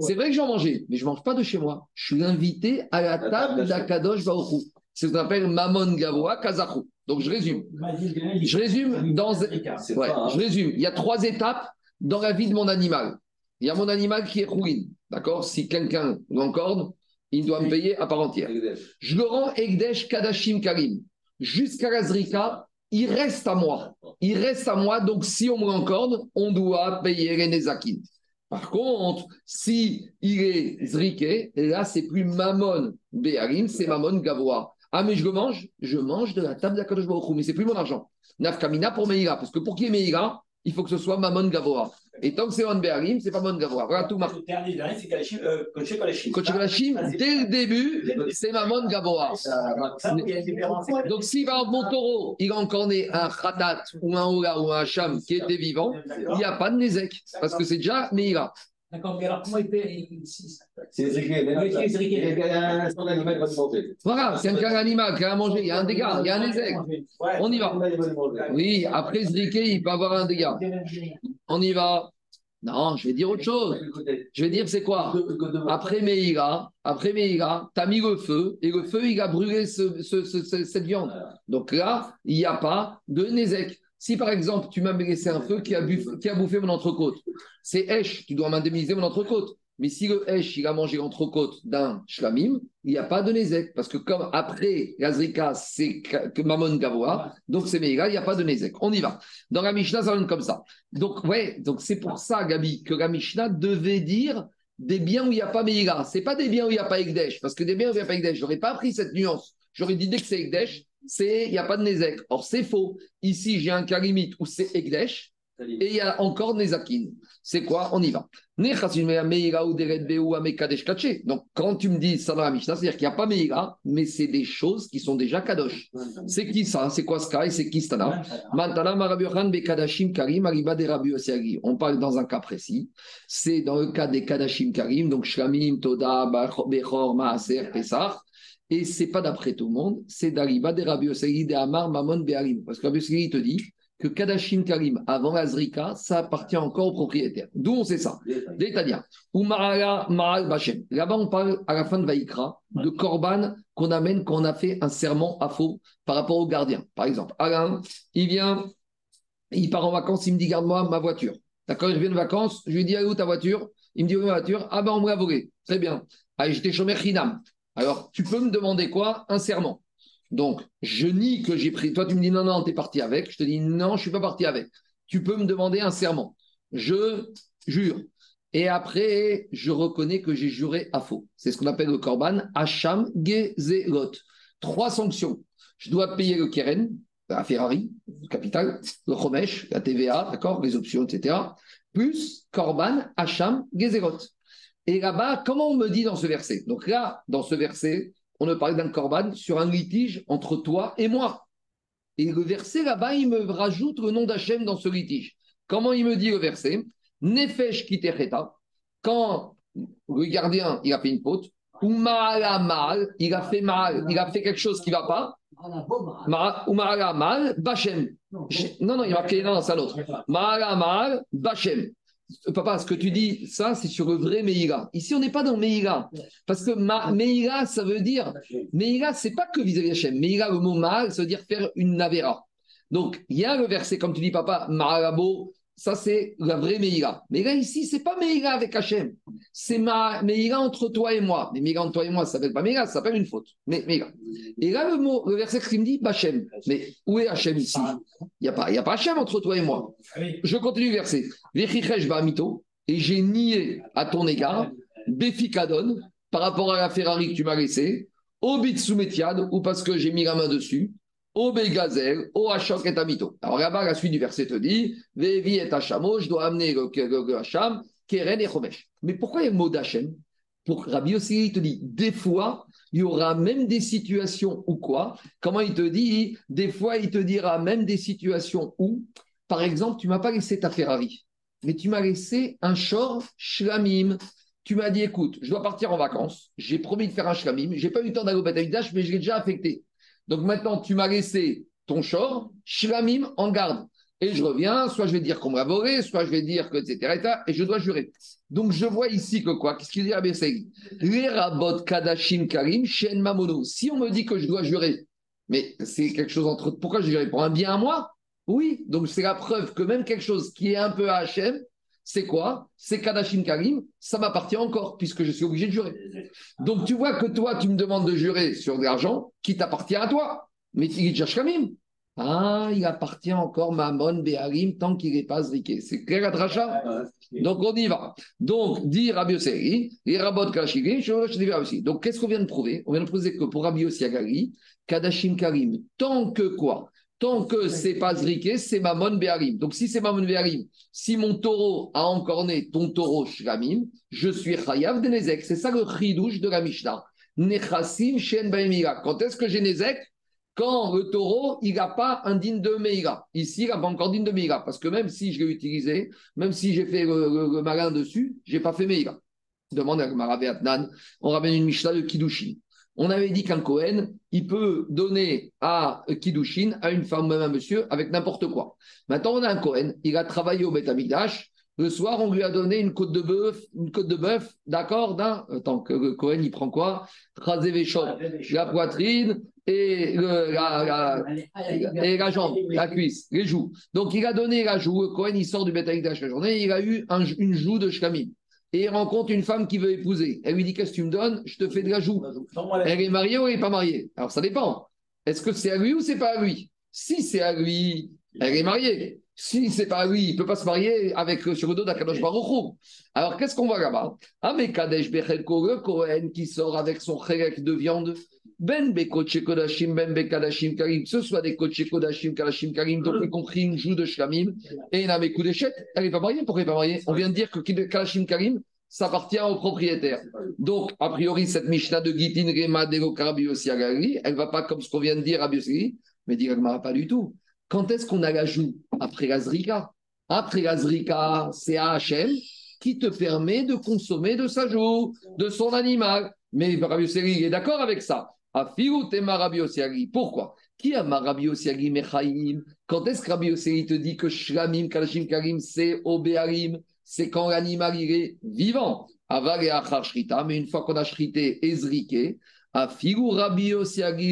C'est vrai que j'en mangeais, mais je ne mange pas de chez moi. Je suis invité à la table d'Akadosh Baruchou. C'est ce qu'on appelle Mamon Gavoa Kazachou. Donc je résume. Je résume dans. Ouais, je résume. Il y a trois étapes dans la vie de mon animal. Il y a mon animal qui est rouine. D'accord? Si quelqu'un l'encorde, il doit me payer à part entière. Je le rends Egdesh Kadashim Karim. Jusqu'à la Zrika, il reste à moi. Il reste à moi. Donc, si on me l'encorde, on doit payer les Nezakin. Par contre, si il est Zriké, là, c'est plus Mamon Béharim, c'est Mamon Gavoa. Ah, mais je le mange Je mange de la table d'Akadosh Baruch mais c'est plus mon argent. Nafkamina pour Meïra. Parce que pour ait Meïra, il faut que ce soit Mamon Gavoa. Et tant que c'est Mamon Béharim, c'est pas Mamon Gavoa. Voilà tout, Marc. Le dernier, dernier, c'est Kalachim, euh, Koché Kalachim. Kalachim, dès le début, c'est Mamon Gavoa. Ça, il y a une différence. Donc, si par exemple, mon taureau, il a encore né un khatat ou un ola ou un hacham qui était vivant, il n'y a pas de nezek, parce que c'est déjà Meïra. D'accord, mais alors comment il fait C'est les écrits, mais Oui, c'est les écrits. Il y a un instant d'animal qui va se monter. Voilà, c'est un animal qui a à manger, il y a un dégât, il y a un nezek. On y va. Oui, après Zriké, il peut avoir un dégât. On y va. Non, je vais dire autre chose. Je vais dire c'est quoi? Après Meïra, après Meïra, tu as mis le feu et le feu, il a brûlé ce- ce- ce- ce- cette viande. Donc là, il n'y a pas de Nézek. Si par exemple, tu m'as laissé un feu qui a, bouffé mon entrecôte, c'est Esh, tu dois m'indemniser mon entrecôte. Mais si le Esh, il a mangé l'entrecôte d'un Shlamim, il n'y a pas de Nézek. Parce que comme après Yazrika, c'est Mamon Gavoa, donc c'est Meïra, il n'y a pas de Nézek. On y va. Dans la Mishnah, ça donne comme ça. Donc, ouais, donc c'est pour ça, Gabi, que la Mishnah devait dire des biens où il n'y a pas Meïra. Ce pas des biens où il n'y a pas Ekdesh. Parce que des biens où il n'y a pas Ekdesh, je n'aurais pas appris cette nuance. J'aurais dit dès que c'est Ekdesh, c'est il n'y a pas de Nezek. Or, c'est faux. Ici, j'ai un karimite où c'est Ekdesh et il y a encore Nezakin. C'est quoi? On y va. Donc, quand tu me dis ça dans la Mishnah, c'est-à-dire qu'il n'y a pas Meïra, mais c'est des choses qui sont déjà Kadosh. C'est qui ça? C'est quoi ce cas et c'est qui Stana? On parle dans un cas précis. C'est dans le cas des Kadashim Karim, donc Shlamim, Toda, Bechor, Maaser, Pesach. Et c'est pas d'après tout le monde, c'est d'Ariba de Rabbi de Amar, Mamon, Beharim. Parce que Rabbi il te dit que Kadashim Karim, avant Azrika, ça appartient encore au propriétaire. D'où on sait ça Détadia. Ou Bachem. Là-bas, on parle à la fin de Vaïkra de Korban qu'on amène quand on a fait un serment à faux par rapport au gardien. Par exemple, Alain, il vient, il part en vacances, il me dit garde-moi ma voiture. D'accord, il revient de vacances, je lui dis allez où ta voiture? Il me dit où ma voiture? Ah ben on me l'a volée. Très bien. Allez, j'étais chômeur Chinam. Alors, tu peux me demander quoi? Un serment. Donc, je nie que j'ai pris. Toi, tu me dis non, non, tu es parti avec. Je te dis non, je ne suis pas parti avec. Tu peux me demander un serment. Je jure. Et après, je reconnais que j'ai juré à faux. C'est ce qu'on appelle le korban, Hacham Gezelot. Trois sanctions. Je dois payer le Keren, la Ferrari, le capital, le Chomesh, la TVA, d'accord, les options, etc. Plus korban, Hacham Gezelot. Et là-bas, comment on me dit dans ce verset? Donc là, dans ce verset, on me parle d'un korban sur un litige entre toi et moi. Et le verset là-bas, il me rajoute le nom d'Hachem dans ce litige. Comment il me dit le verset? Nefesh kitecheta, quand le gardien il a fait une faute, ou mal à mal, il a fait mal, il a fait quelque chose qui ne va pas, ou Ma'ala Mal, Bachem. Non, Non, il y a marqué, non, c'est un autre. Ma'ala Mal, Bachem. Papa, ce que tu dis, ça, c'est sur le vrai Meïla. Ici, on n'est pas dans Meïla. Parce que ma, ça veut dire. Meïla, c'est pas que vis-à-vis Hachem. Meïla, le mot mal, ça veut dire faire une navera. Donc, il y a le verset, comme tu dis, papa, Ma'alabo, ça, c'est la vraie Meïla. Mais là, ici, c'est pas Meïla avec Hachem. C'est ma Meïla entre toi et moi. Mais Meïla entre toi et moi, ça s'appelle pas Meïla, ça s'appelle une faute. Mais Meïla. Et là, le mot, le verset qui me dit Bachem. Mais où est Hachem ici? Il n'y a, pas- y a pas Hachem entre toi et moi. Oui. Je continue le verset. Et j'ai nié à ton égard, Befikadon, par rapport à la Ferrari que tu m'as laissée, au Bitsumetiad, ou parce que j'ai mis la main dessus, au Begazel, au Hachok et Amito. Alors là-bas, la suite du verset te dit, Vevi et Hachamo, je dois amener le, Hacham, Keren et Chomesh. Mais pourquoi il y a le mot d'Hachem? Pour Rabbi Yossi, il te dit, des fois, il y aura même des situations où quoi? Comment il te dit Des fois, il te dira même des situations où, par exemple, tu m'as pas laissé ta Ferrari, mais tu m'as laissé un short shlamim. Tu m'as dit, écoute, je dois partir en vacances, j'ai promis de faire un shlamim, j'ai pas eu le temps d'aller au mais je l'ai déjà affecté. Donc maintenant, tu m'as laissé ton short shlamim en garde. Et je reviens, soit je vais dire qu'on m'a volé, soit je vais dire que, etc., et je dois jurer. Donc je vois ici que quoi? Qu'est-ce qu'il dit à Les rabot kadashim karim shen mamono. Si on me dit que je dois jurer, mais c'est quelque chose entre. Pourquoi je jurer Pour un bien à moi? Oui. Donc c'est la preuve que même quelque chose qui est un peu à Hachem, c'est quoi? C'est kadashim karim, ça m'appartient encore, puisque je suis obligé de jurer. Donc tu vois que toi, tu me demandes de jurer sur de l'argent qui t'appartient à toi. Mais il déjà shkamim. Ah, il appartient encore Mammon, Béharim, tant qu'il n'est pas zriqué. C'est clair à Dracha Donc on y va. Donc, dit Rabbi Yossi, les rabot Kalashigri, je aussi. Donc qu'est-ce qu'on vient de prouver? On vient de prouver que pour Rabbi Yossi Kadashim Karim, tant que quoi? Tant que c'est pas zriqué, c'est Mammon Béharim. Donc si c'est Mammon Béharim, si mon taureau a encore né ton taureau Shramim, je suis Chayav de Nezek. C'est ça le chidouche de la Mishnah. Nechassim Shen Baemira. Quand est-ce que j'ai Nezek? Quand le taureau, il n'a pas un digne de Meïra. Ici, il n'a pas encore digne de Meïra. Parce que même si je l'ai utilisé, même si j'ai fait le, le- le malin dessus, je n'ai pas fait Meïra. Demande à Maravé Atnan. On ramène une Mishnah de Kiddushin. On avait dit qu'un Cohen, il peut donner à Kiddushin, à une femme ou même à un monsieur, avec n'importe quoi. Maintenant, on a un Cohen, il a travaillé au Beth Amikdash. Le soir, on lui a donné une côte de bœuf, une côte de bœuf, d'accord, d'un. Attends, que Cohen, il prend quoi? Rasé Véchot, la poitrine et le- la- la, et la jambe, la cuisse, les joues. Donc, il a donné la joue. Cohen, il sort du de la journée. Il a eu un- une joue de shkamim. Et il rencontre une femme qui veut épouser. Elle lui dit Qu'est-ce que tu me donnes? Je te fais de la joue. Elle est mariée ou elle n'est pas mariée? Alors, ça dépend. Est-ce que c'est à lui ou c'est pas à lui? Si c'est à lui, elle est mariée. Si c'est pas à lui, il ne peut pas se marier avec, euh, sur le dos d'Akadosh Baruch Hu. Alors, qu'est-ce qu'on voit là-bas? Ah, mais Kadesh Bechelko, le Cohen qui sort avec son chérek de viande. Ben Bekoche Kodashim, Ben Bekadashim Karim, que ce soit des Koche Kodashim, Kadashim Karim, donc y compris une joue de Shlamim, et une Amekou d'échec, elle n'est pas mariée. Pourquoi elle n'est pas mariée? On vient de dire que Kadashim Karim, ça appartient au propriétaire. Donc, a priori, cette Mishnah de Gitin Rema Dego Karabiosi Agari, elle ne va pas comme ce qu'on vient de dire à Biossi, mais dire pas du tout. Quand est-ce qu'on a la joue? Après la Zrika. Après la Zrika, c'est Hachem qui te permet de consommer de sa joue, de son animal. Mais Rabbi Yosseri, il est d'accord avec ça. Pourquoi? Qui a Rabbi Yosseri mechaim Quand est-ce que Rabbi Yosseri te dit que Shlamim, Kalashim, Karim, c'est Obéarim C'est quand l'animal il est vivant. Aval et achar shrita, mais une fois qu'on a shrité et Afiru Rabbi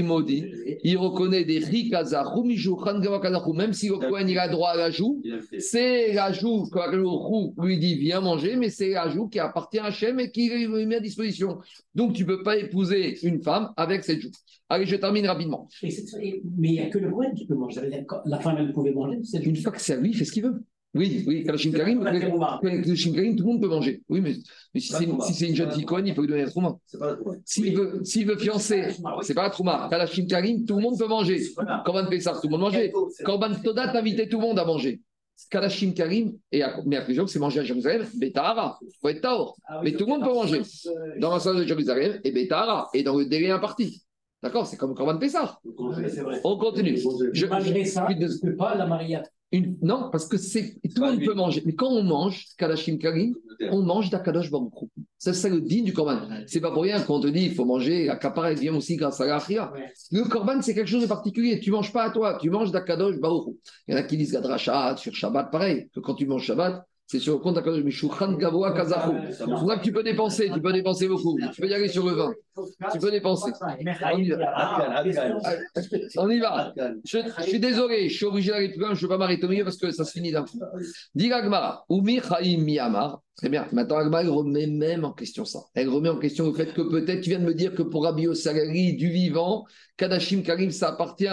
maudit, il reconnaît des rikazachu, mijuchan gavakazachu, même si le Kohen il a droit à la joue, c'est la joue que le roux lui dit viens manger, mais c'est la joue qui appartient à Hachem et qui lui met à disposition. Donc tu ne peux pas épouser une femme avec cette joue. Allez, je termine rapidement. Mais il n'y a que le Cohen qui peut manger. La femme, elle pouvait manger. Une fois que c'est à lui, il fait ce qu'il veut. Oui, oui, Kalashim Karim, tout le monde peut manger. Oui, mais, mais si c'est une, si c'est une jeune fille Cohen, il peut lui donner la trouma. S'il veut, veut fiancer, c'est pas la trouma. Kalashim Karim, tout le monde peut manger. Voilà. Korban Pessah, tout le monde mangeait. Korban Toda, t'invitais tout le monde à manger. Kalashim Karim, et à, mais plusieurs, c'est manger à Jérusalem, Betahara, faut être Taor. Ah Mais tout le monde peut manger. Dans la salle de Jérusalem, et Betahara, et dans le délai imparti. D'accord C'est comme c'est vrai. On continue. Malgré ça, je- ne peut pas la marier. Une- non, parce que c'est tout le monde peut manger. Mais quand on mange Kalashim Karim, on mange d'Akadosh Baruch. Ça, c'est le digne du corban. C'est pas pour rien qu'on te dit il faut manger, la capara elle vient aussi grâce à la khia. Ouais. Le corban, c'est quelque chose de particulier. Tu manges pas à toi, tu manges d'Akadosh Baruch. Il y en a qui disent Gadrashat sur Shabbat, pareil, que quand tu manges Shabbat, c'est sur le compte d'Akadosh Mishukhan Gavoa Kazahu. C'est pour ça que tu peux dépenser, tu peux dépenser beaucoup. Tu peux y aller sur le vin. Tu peux dépenser. On y va. On y va. Je, je suis désolé, je suis obligé d'aller plus loin, je ne peux pas m'arrêter au milieu parce que ça se finit d'un coup. Dit Agmara, Oumi Chaim Miyamar. Très bien. Maintenant, Agmara, elle remet même en question ça. Elle remet en question le fait que peut-être tu viens de me dire que pour Rabbi Salari du vivant, Kadashim Karim, ça appartient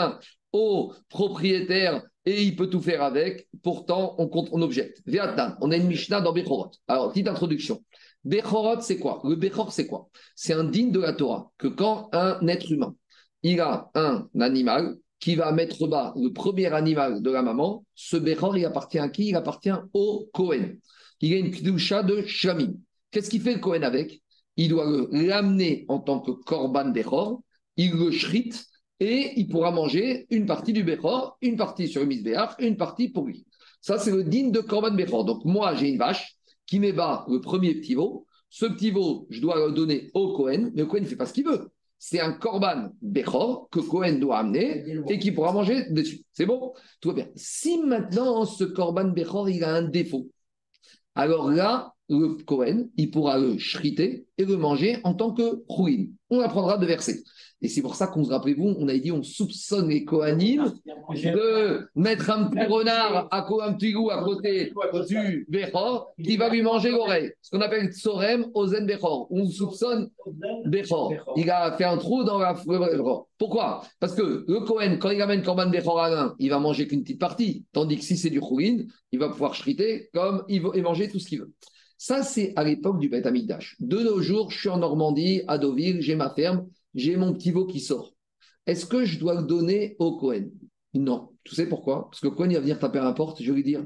au propriétaire et il peut tout faire avec. Pourtant, on, compte, on objecte. Vietnam, on a une Mishnah dans Bechorot. Alors, petite introduction. Bechorot, c'est quoi? Le Bechor, c'est quoi? C'est un digne de la Torah que quand un être humain, il a un animal qui va mettre bas le premier animal de la maman, ce Bechor, il appartient à qui? Il appartient au Kohen. Il a une kdusha de Shlamim. Qu'est-ce qu'il fait le Kohen avec? Il doit l'amener en tant que Korban Bechor, il le shrite et il pourra manger une partie du Bechor, une partie sur le Misbéach, une partie pour lui. Ça, c'est le digne de Korban Bechor. Donc, moi, j'ai une vache qui met bas le premier petit veau. Ce petit veau, je dois le donner au Kohen, mais le Kohen ne fait pas ce qu'il veut. C'est un Korban Bechor que Kohen doit amener et qui pourra manger dessus. C'est bon? Tout va bien. Si maintenant, ce Korban Bechor, il a un défaut, alors là, le Kohen, il pourra le shriter et le manger en tant que ruine. On apprendra de verser. Et c'est pour ça qu'on se rappelez-vous, on a dit on soupçonne les Kohanim de mettre un petit renard à un petit loup à côté du Bechor qui va lui manger l'oreille. Ce qu'on appelle Tsorem Ozen Bechor. On soupçonne Bechor. Il a fait un trou dans la. Pourquoi? Parce que le Kohen, quand il amène Korban Bechor à l'un, il va manger qu'une petite partie. Tandis que si c'est du Khourin, il va pouvoir shriter comme il veut et manger tout ce qu'il veut. Ça, c'est à l'époque du Beth Amikdash. De nos jours, je suis en Normandie, à Deauville, j'ai ma ferme, j'ai mon petit veau qui sort. Est-ce que je dois le donner au Cohen? Non. Tu sais pourquoi? Parce que Cohen, il va venir taper à la porte, je vais lui dire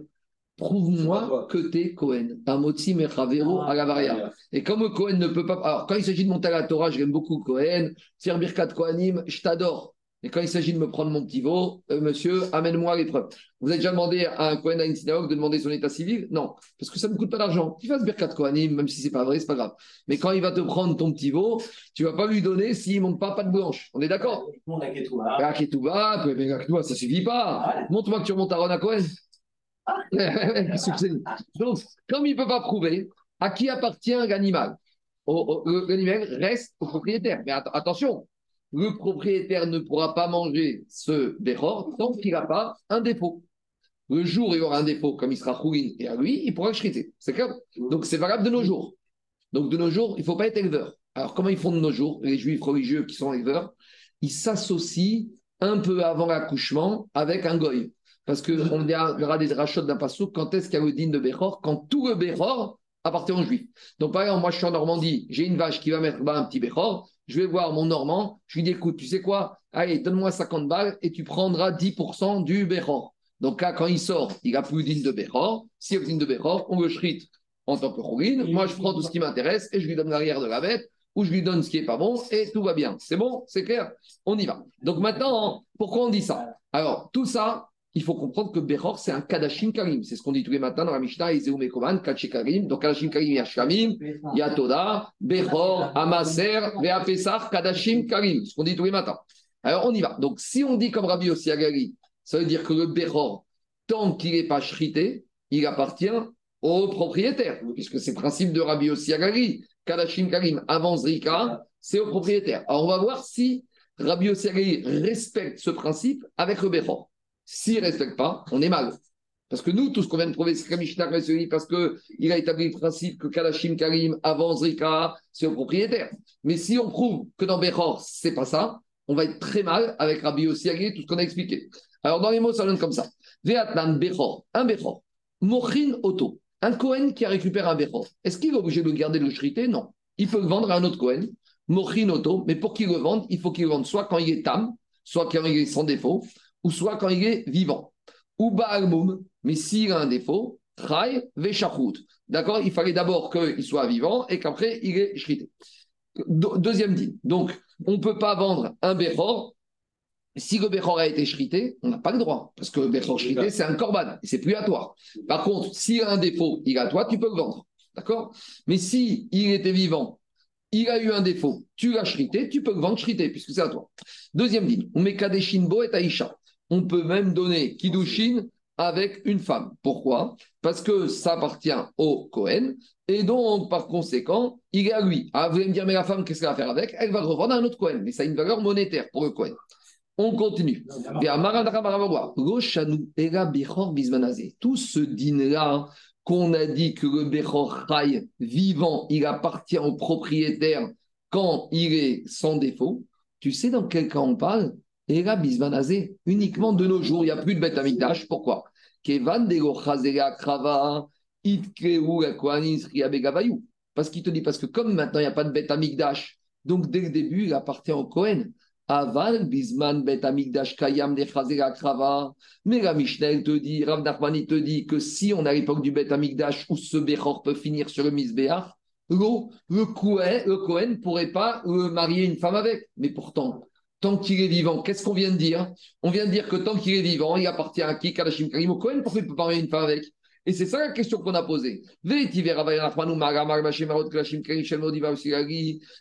Prouve-moi que tu es Cohen. Amotzi Mechavero à la varia. Et comme le Cohen ne peut pas. Alors, quand il s'agit de monter à la Torah, j'aime beaucoup Cohen. Faire Birkat Kohanim, je t'adore. Et quand il s'agit de me prendre mon petit veau, euh, monsieur, amène-moi les preuves. Vous avez déjà demandé à un Cohen à une synagogue de demander son état civil? Non, parce que ça ne me coûte pas d'argent. Qu'il fasse Birkat Kohanim, même si c'est pas vrai, c'est pas grave. Mais quand il va te prendre ton petit veau, tu vas pas lui donner s'il ne monte pas pas de blanche. On est d'accord? Ah, Ketouba, mais Ketouba, ça suffit pas. Montre-moi que tu remontes à Cohen. C'est? Donc, comme il ne peut pas prouver, à qui appartient l'animal? Au- le- L'animal reste au propriétaire. Mais att- attention, le propriétaire ne pourra pas manger ce béhor tant qu'il n'a pas un défaut. Le jour où il aura un défaut, comme il sera rouine et à lui, il pourra le shriter. C'est Donc, c'est valable de nos jours. Donc, de nos jours, il ne faut pas être éleveur. Alors, comment ils font de nos jours, les juifs religieux qui sont éleveurs? Ils s'associent un peu avant l'accouchement avec un goy. Parce qu'on verra des rachats d'un passouk quand est-ce qu'il y a le digne de Béhor Quand tout le Béhor appartient aux juifs. Donc, par exemple, moi, je suis en Normandie, j'ai une vache qui va mettre un petit Béhor. Je vais voir mon Normand, je lui dis écoute, tu sais quoi? Allez, donne-moi 50 balles et tu prendras 10% du Béhor. Donc là, quand il sort, il n'a plus le digne de Béhor. S'il y a digne de Béhor, on le shrite en tant que chourine. Moi, je prends tout ce qui m'intéresse et je lui donne l'arrière de la bête ou je lui donne ce qui est pas bon et tout va bien. C'est bon? C'est clair? On y va. Donc maintenant, pourquoi on dit ça? Alors, tout ça, il faut comprendre que Bechor, c'est un Kadashim Karim. C'est ce qu'on dit tous les matins dans la Mishnah, Izeu Mekoman, Kaché Karim. Donc, Kadashim Karim, il y a Amaser, Vea Pesach, Kadashim Karim. Ce qu'on dit tous les matins. Alors, on y va. Donc, si on dit comme Rabbi aussi Agari, ça veut dire que le Bechor, tant qu'il n'est pas shrité, il appartient au propriétaire, puisque c'est le principe de Rabbi aussi Agari. Kadashim Karim, avant Zrika, c'est au propriétaire. Alors, on va voir si Rabbi Agari respecte ce principe avec le Bechor. S'il ne respecte pas, on est mal. Parce que nous, tout ce qu'on vient de prouver, c'est Resuni, parce qu'il a établi le principe que Kalashim Karim, avant Zrika, c'est au propriétaire. Mais si on prouve que dans Bechor, c'est pas ça, on va être très mal avec Rabbi Yossi Agri, tout ce qu'on a expliqué. Alors, dans les mots, ça donne comme ça. Veatlan Bechor, un Bechor. Mochin Auto, un Cohen qui a récupéré un Bechor. Est-ce qu'il est obligé de le garder de le shriter Non. Il peut le vendre à un autre Cohen. Mochin Auto, mais pour qu'il le vende, il faut qu'il le vende soit quand il est tam, soit quand il est sans défaut, ou soit quand il est vivant. Ou Baalmoum, mais s'il a un défaut, Trai Veshachut. D'accord? Il fallait d'abord qu'il soit vivant et qu'après il est shrité. De- deuxième dit. Donc, on ne peut pas vendre un Bechor. Si le Bechor a été shrité, on n'a pas le droit. Parce que le Bechor shrité, c'est un korban. Et c'est plus à toi. Par contre, s'il a un défaut, il est à toi, tu peux le vendre. D'accord? Mais si il était vivant, il a eu un défaut, tu l'as chrité, tu peux le vendre chrité, puisque c'est à toi. Deuxième ligne, on met Kadeshinbo et Aïcha. On peut même donner Kidushin avec une femme. Pourquoi? Parce que ça appartient au Cohen, et donc, par conséquent, il est à lui. Ah, vous allez me dire, mais la femme, qu'est-ce qu'elle va faire avec? Elle va le revendre à un autre Cohen, mais ça a une valeur monétaire pour le Cohen. On continue. Tout ce dîner-là qu'on a dit que le Bechor vivant, il appartient au propriétaire quand il est sans défaut, tu sais dans quel cas on parle? Et là, Bismanazé, uniquement de nos jours, il n'y a plus de bête amigdash. Pourquoi? Parce qu'il te dit, parce que comme maintenant il n'y a pas de bête amigdash, donc dès le début, il appartient au Kohen. Aval, Bisman, Bet Amigdash, Kayam, la Krava. Mais la Mishnah, te dit, Rav te dit que si on à l'époque du Bet Amigdash où ce Bechor peut finir sur le Misbéach, le Kohen ne pourrait pas marier une femme avec. Mais pourtant, tant qu'il est vivant, qu'est-ce qu'on vient de dire? On vient de dire que tant qu'il est vivant, il appartient à qui? Kadashim Karim Kohen, pourquoi il ne peut pas marier une femme avec? Et c'est ça la question qu'on a posée.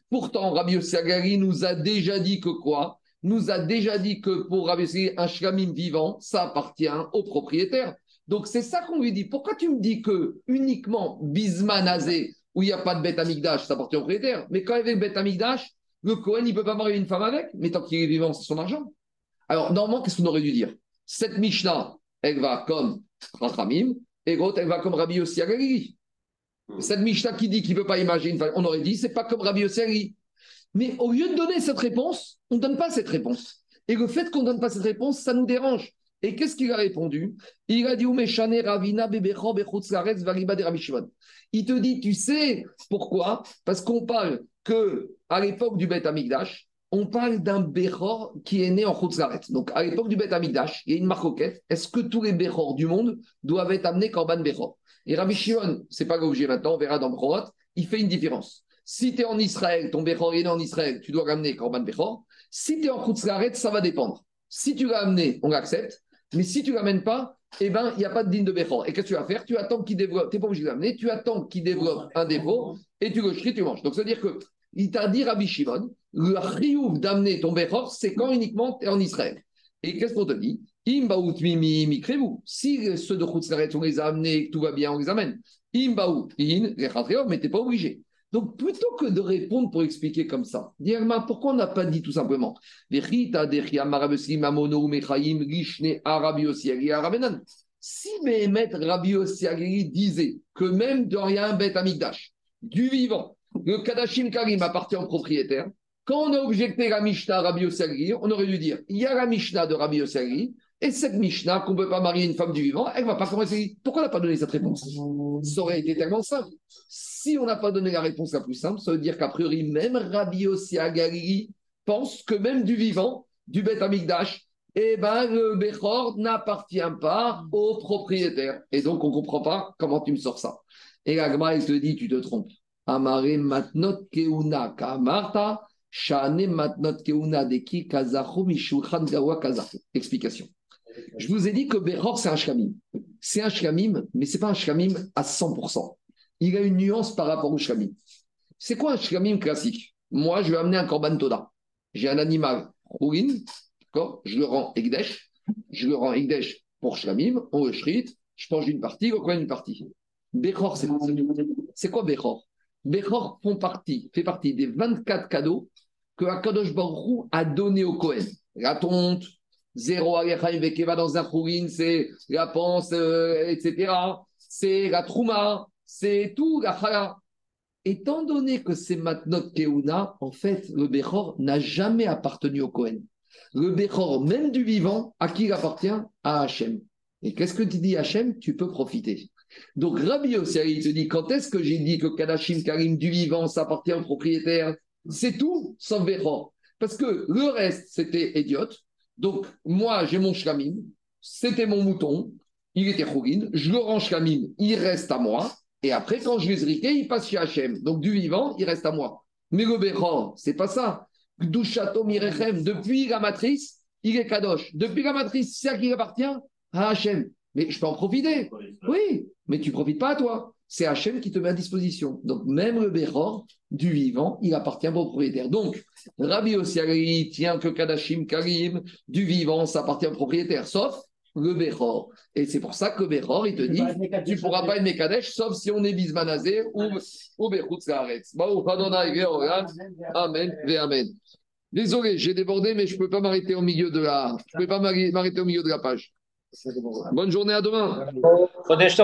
Pourtant, Rabbi Ossagari nous a déjà dit que quoi? Nous a déjà dit que pour Rabbi Ossagari, un shlamim vivant, ça appartient au propriétaire. Donc c'est ça qu'on lui dit. Pourquoi tu me dis que uniquement Bismanazé, où il n'y a pas de bête amigdash, ça appartient au propriétaire? Mais quand il y avait bête amigdash, le Cohen, il ne peut pas marier une femme avec, mais tant qu'il est vivant, c'est son argent. Alors, normalement, qu'est-ce qu'on aurait dû dire? Cette Mishnah, elle va comme Rachamim, et l'autre, elle va comme Rabbi Yossi hmm. Cette Mishnah qui dit qu'il ne peut pas imaginer, on aurait dit, c'est pas comme Rabbi Yossi Mais au lieu de donner cette réponse, on ne donne pas cette réponse. Et le fait qu'on ne donne pas cette réponse, ça nous dérange. Et qu'est-ce qu'il a répondu? Il a dit Ravina Il te dit, tu sais pourquoi? Parce qu'on parle que à l'époque du Beth Amigdash, on parle d'un Bechor qui est né en Khutzlaret. Donc, à l'époque du Beth Amigdash, il y a une marcoquette. Est-ce que tous les Bechor du monde doivent être amenés Korban Bechor? Et Rabbi Shimon, ce n'est pas l'objet maintenant, on verra dans Brot, il fait une différence. Si tu es en Israël, ton Bechor est né en Israël, tu dois ramener Korban Bechor. Si tu es en Khutzlaret, ça va dépendre. Si tu l'as amené, on l'accepte. Mais si tu ne l'amènes pas, eh ben, il n'y a pas de digne de Bechor. Et qu'est-ce que tu vas faire? Tu attends qu'il développe, tu n'es pas obligé de l'amener, tu attends qu'il développe un défaut et tu le tu manges. Donc, ça veut dire que il t'a dit Rabbi Shimon, le riouf d'amener ton Bechor, c'est quand uniquement en Israël. Et qu'est-ce qu'on te dit? Imbaout mimi Si ceux de Khutzlaret, on les a amenés, tout va bien, on les amène. Imbaout in, mais tu n'es pas obligé. Donc, plutôt que de répondre pour expliquer comme ça, dis pourquoi on n'a pas dit tout simplement? Si Mehemet Rabbi Osiagiri disait que même dans rien bête amigdash, du vivant, le Kadashim Karim appartient au propriétaire. Quand on a objecté la Mishnah Rabbi Osagri, on aurait dû dire il y a la Mishnah de Rabbi Osagri, et cette Mishnah qu'on ne peut pas marier une femme du vivant, elle ne va pas commencer. Pourquoi on n'a pas donné cette réponse? Ça aurait été tellement simple. Si on n'a pas donné la réponse la plus simple, ça veut dire qu'a priori, même Rabbi Osagri pense que même du vivant, du Beth Amigdash, eh ben, le Bechor n'appartient pas au propriétaire. Et donc, on ne comprend pas comment tu me sors ça. Et la elle te dit, tu te trompes. Amare matnot keuna kamarta, shane matnot keuna deki kazachu mishulchan gawa kazachu. Explication. Je vous ai dit que Beror, c'est un shlamim. C'est un shlamim, mais ce n'est pas un shlamim à 100%. Il a une nuance par rapport au shlamim. C'est quoi un shlamim classique? Moi, je vais amener un korban toda. J'ai un animal rouin, d'accord? Je le rends egdesh. Je le rends egdesh pour shlamim. On le shrit. Je mange une partie, on une partie. Bechor, c'est quoi? C'est quoi Bechor? Bechor fait partie des 24 cadeaux que Akadosh Baruch a donné au Cohen. La tonte, zéro Alechaim Vekeva dans un chourine, c'est la panse, euh, etc. C'est la trouma, c'est tout, la chala. Étant donné que c'est Matnot Keuna, en fait, le Bechor n'a jamais appartenu au Cohen. Le Bechor, même du vivant, à qui il appartient? À Hachem. Et qu'est-ce que tu dis Hachem? Tu peux profiter. Donc Rabbi aussi, il te dit quand est-ce que j'ai dit que Kadashim Karim du vivant, ça appartient au propriétaire? C'est tout sans Bechor. Parce que le reste, c'était idiote. Donc moi, j'ai mon shlamim, c'était mon mouton, il était chourine, je le rends shlamim, il reste à moi. Et après, quand je l'ai il passe chez Hachem. Donc du vivant, il reste à moi. Mais le Bechor, c'est pas ça. Gdushato Mirechem, depuis la matrice, il est Kadosh. Depuis la matrice, c'est à qui il appartient? À Hachem. Mais je peux en profiter. Oui, mais tu profites pas à toi. c'est Hachem qui te met à disposition. Donc, même le Béror du vivant, il appartient au propriétaire. Donc, Rabbi Osiari tient que Kadashim Karim du vivant, ça appartient au propriétaire, sauf le Béror. Et c'est pour ça que Béror, il te dit tu ne pourras pas être Mekadesh, sauf si on est Bismanazé ou, ou Ve'olam. Amen, Amen. Désolé, j'ai débordé, mais je ne peux pas m'arrêter au milieu de la, je peux pas m'arrêter au milieu de la page. Bonne journée, à demain.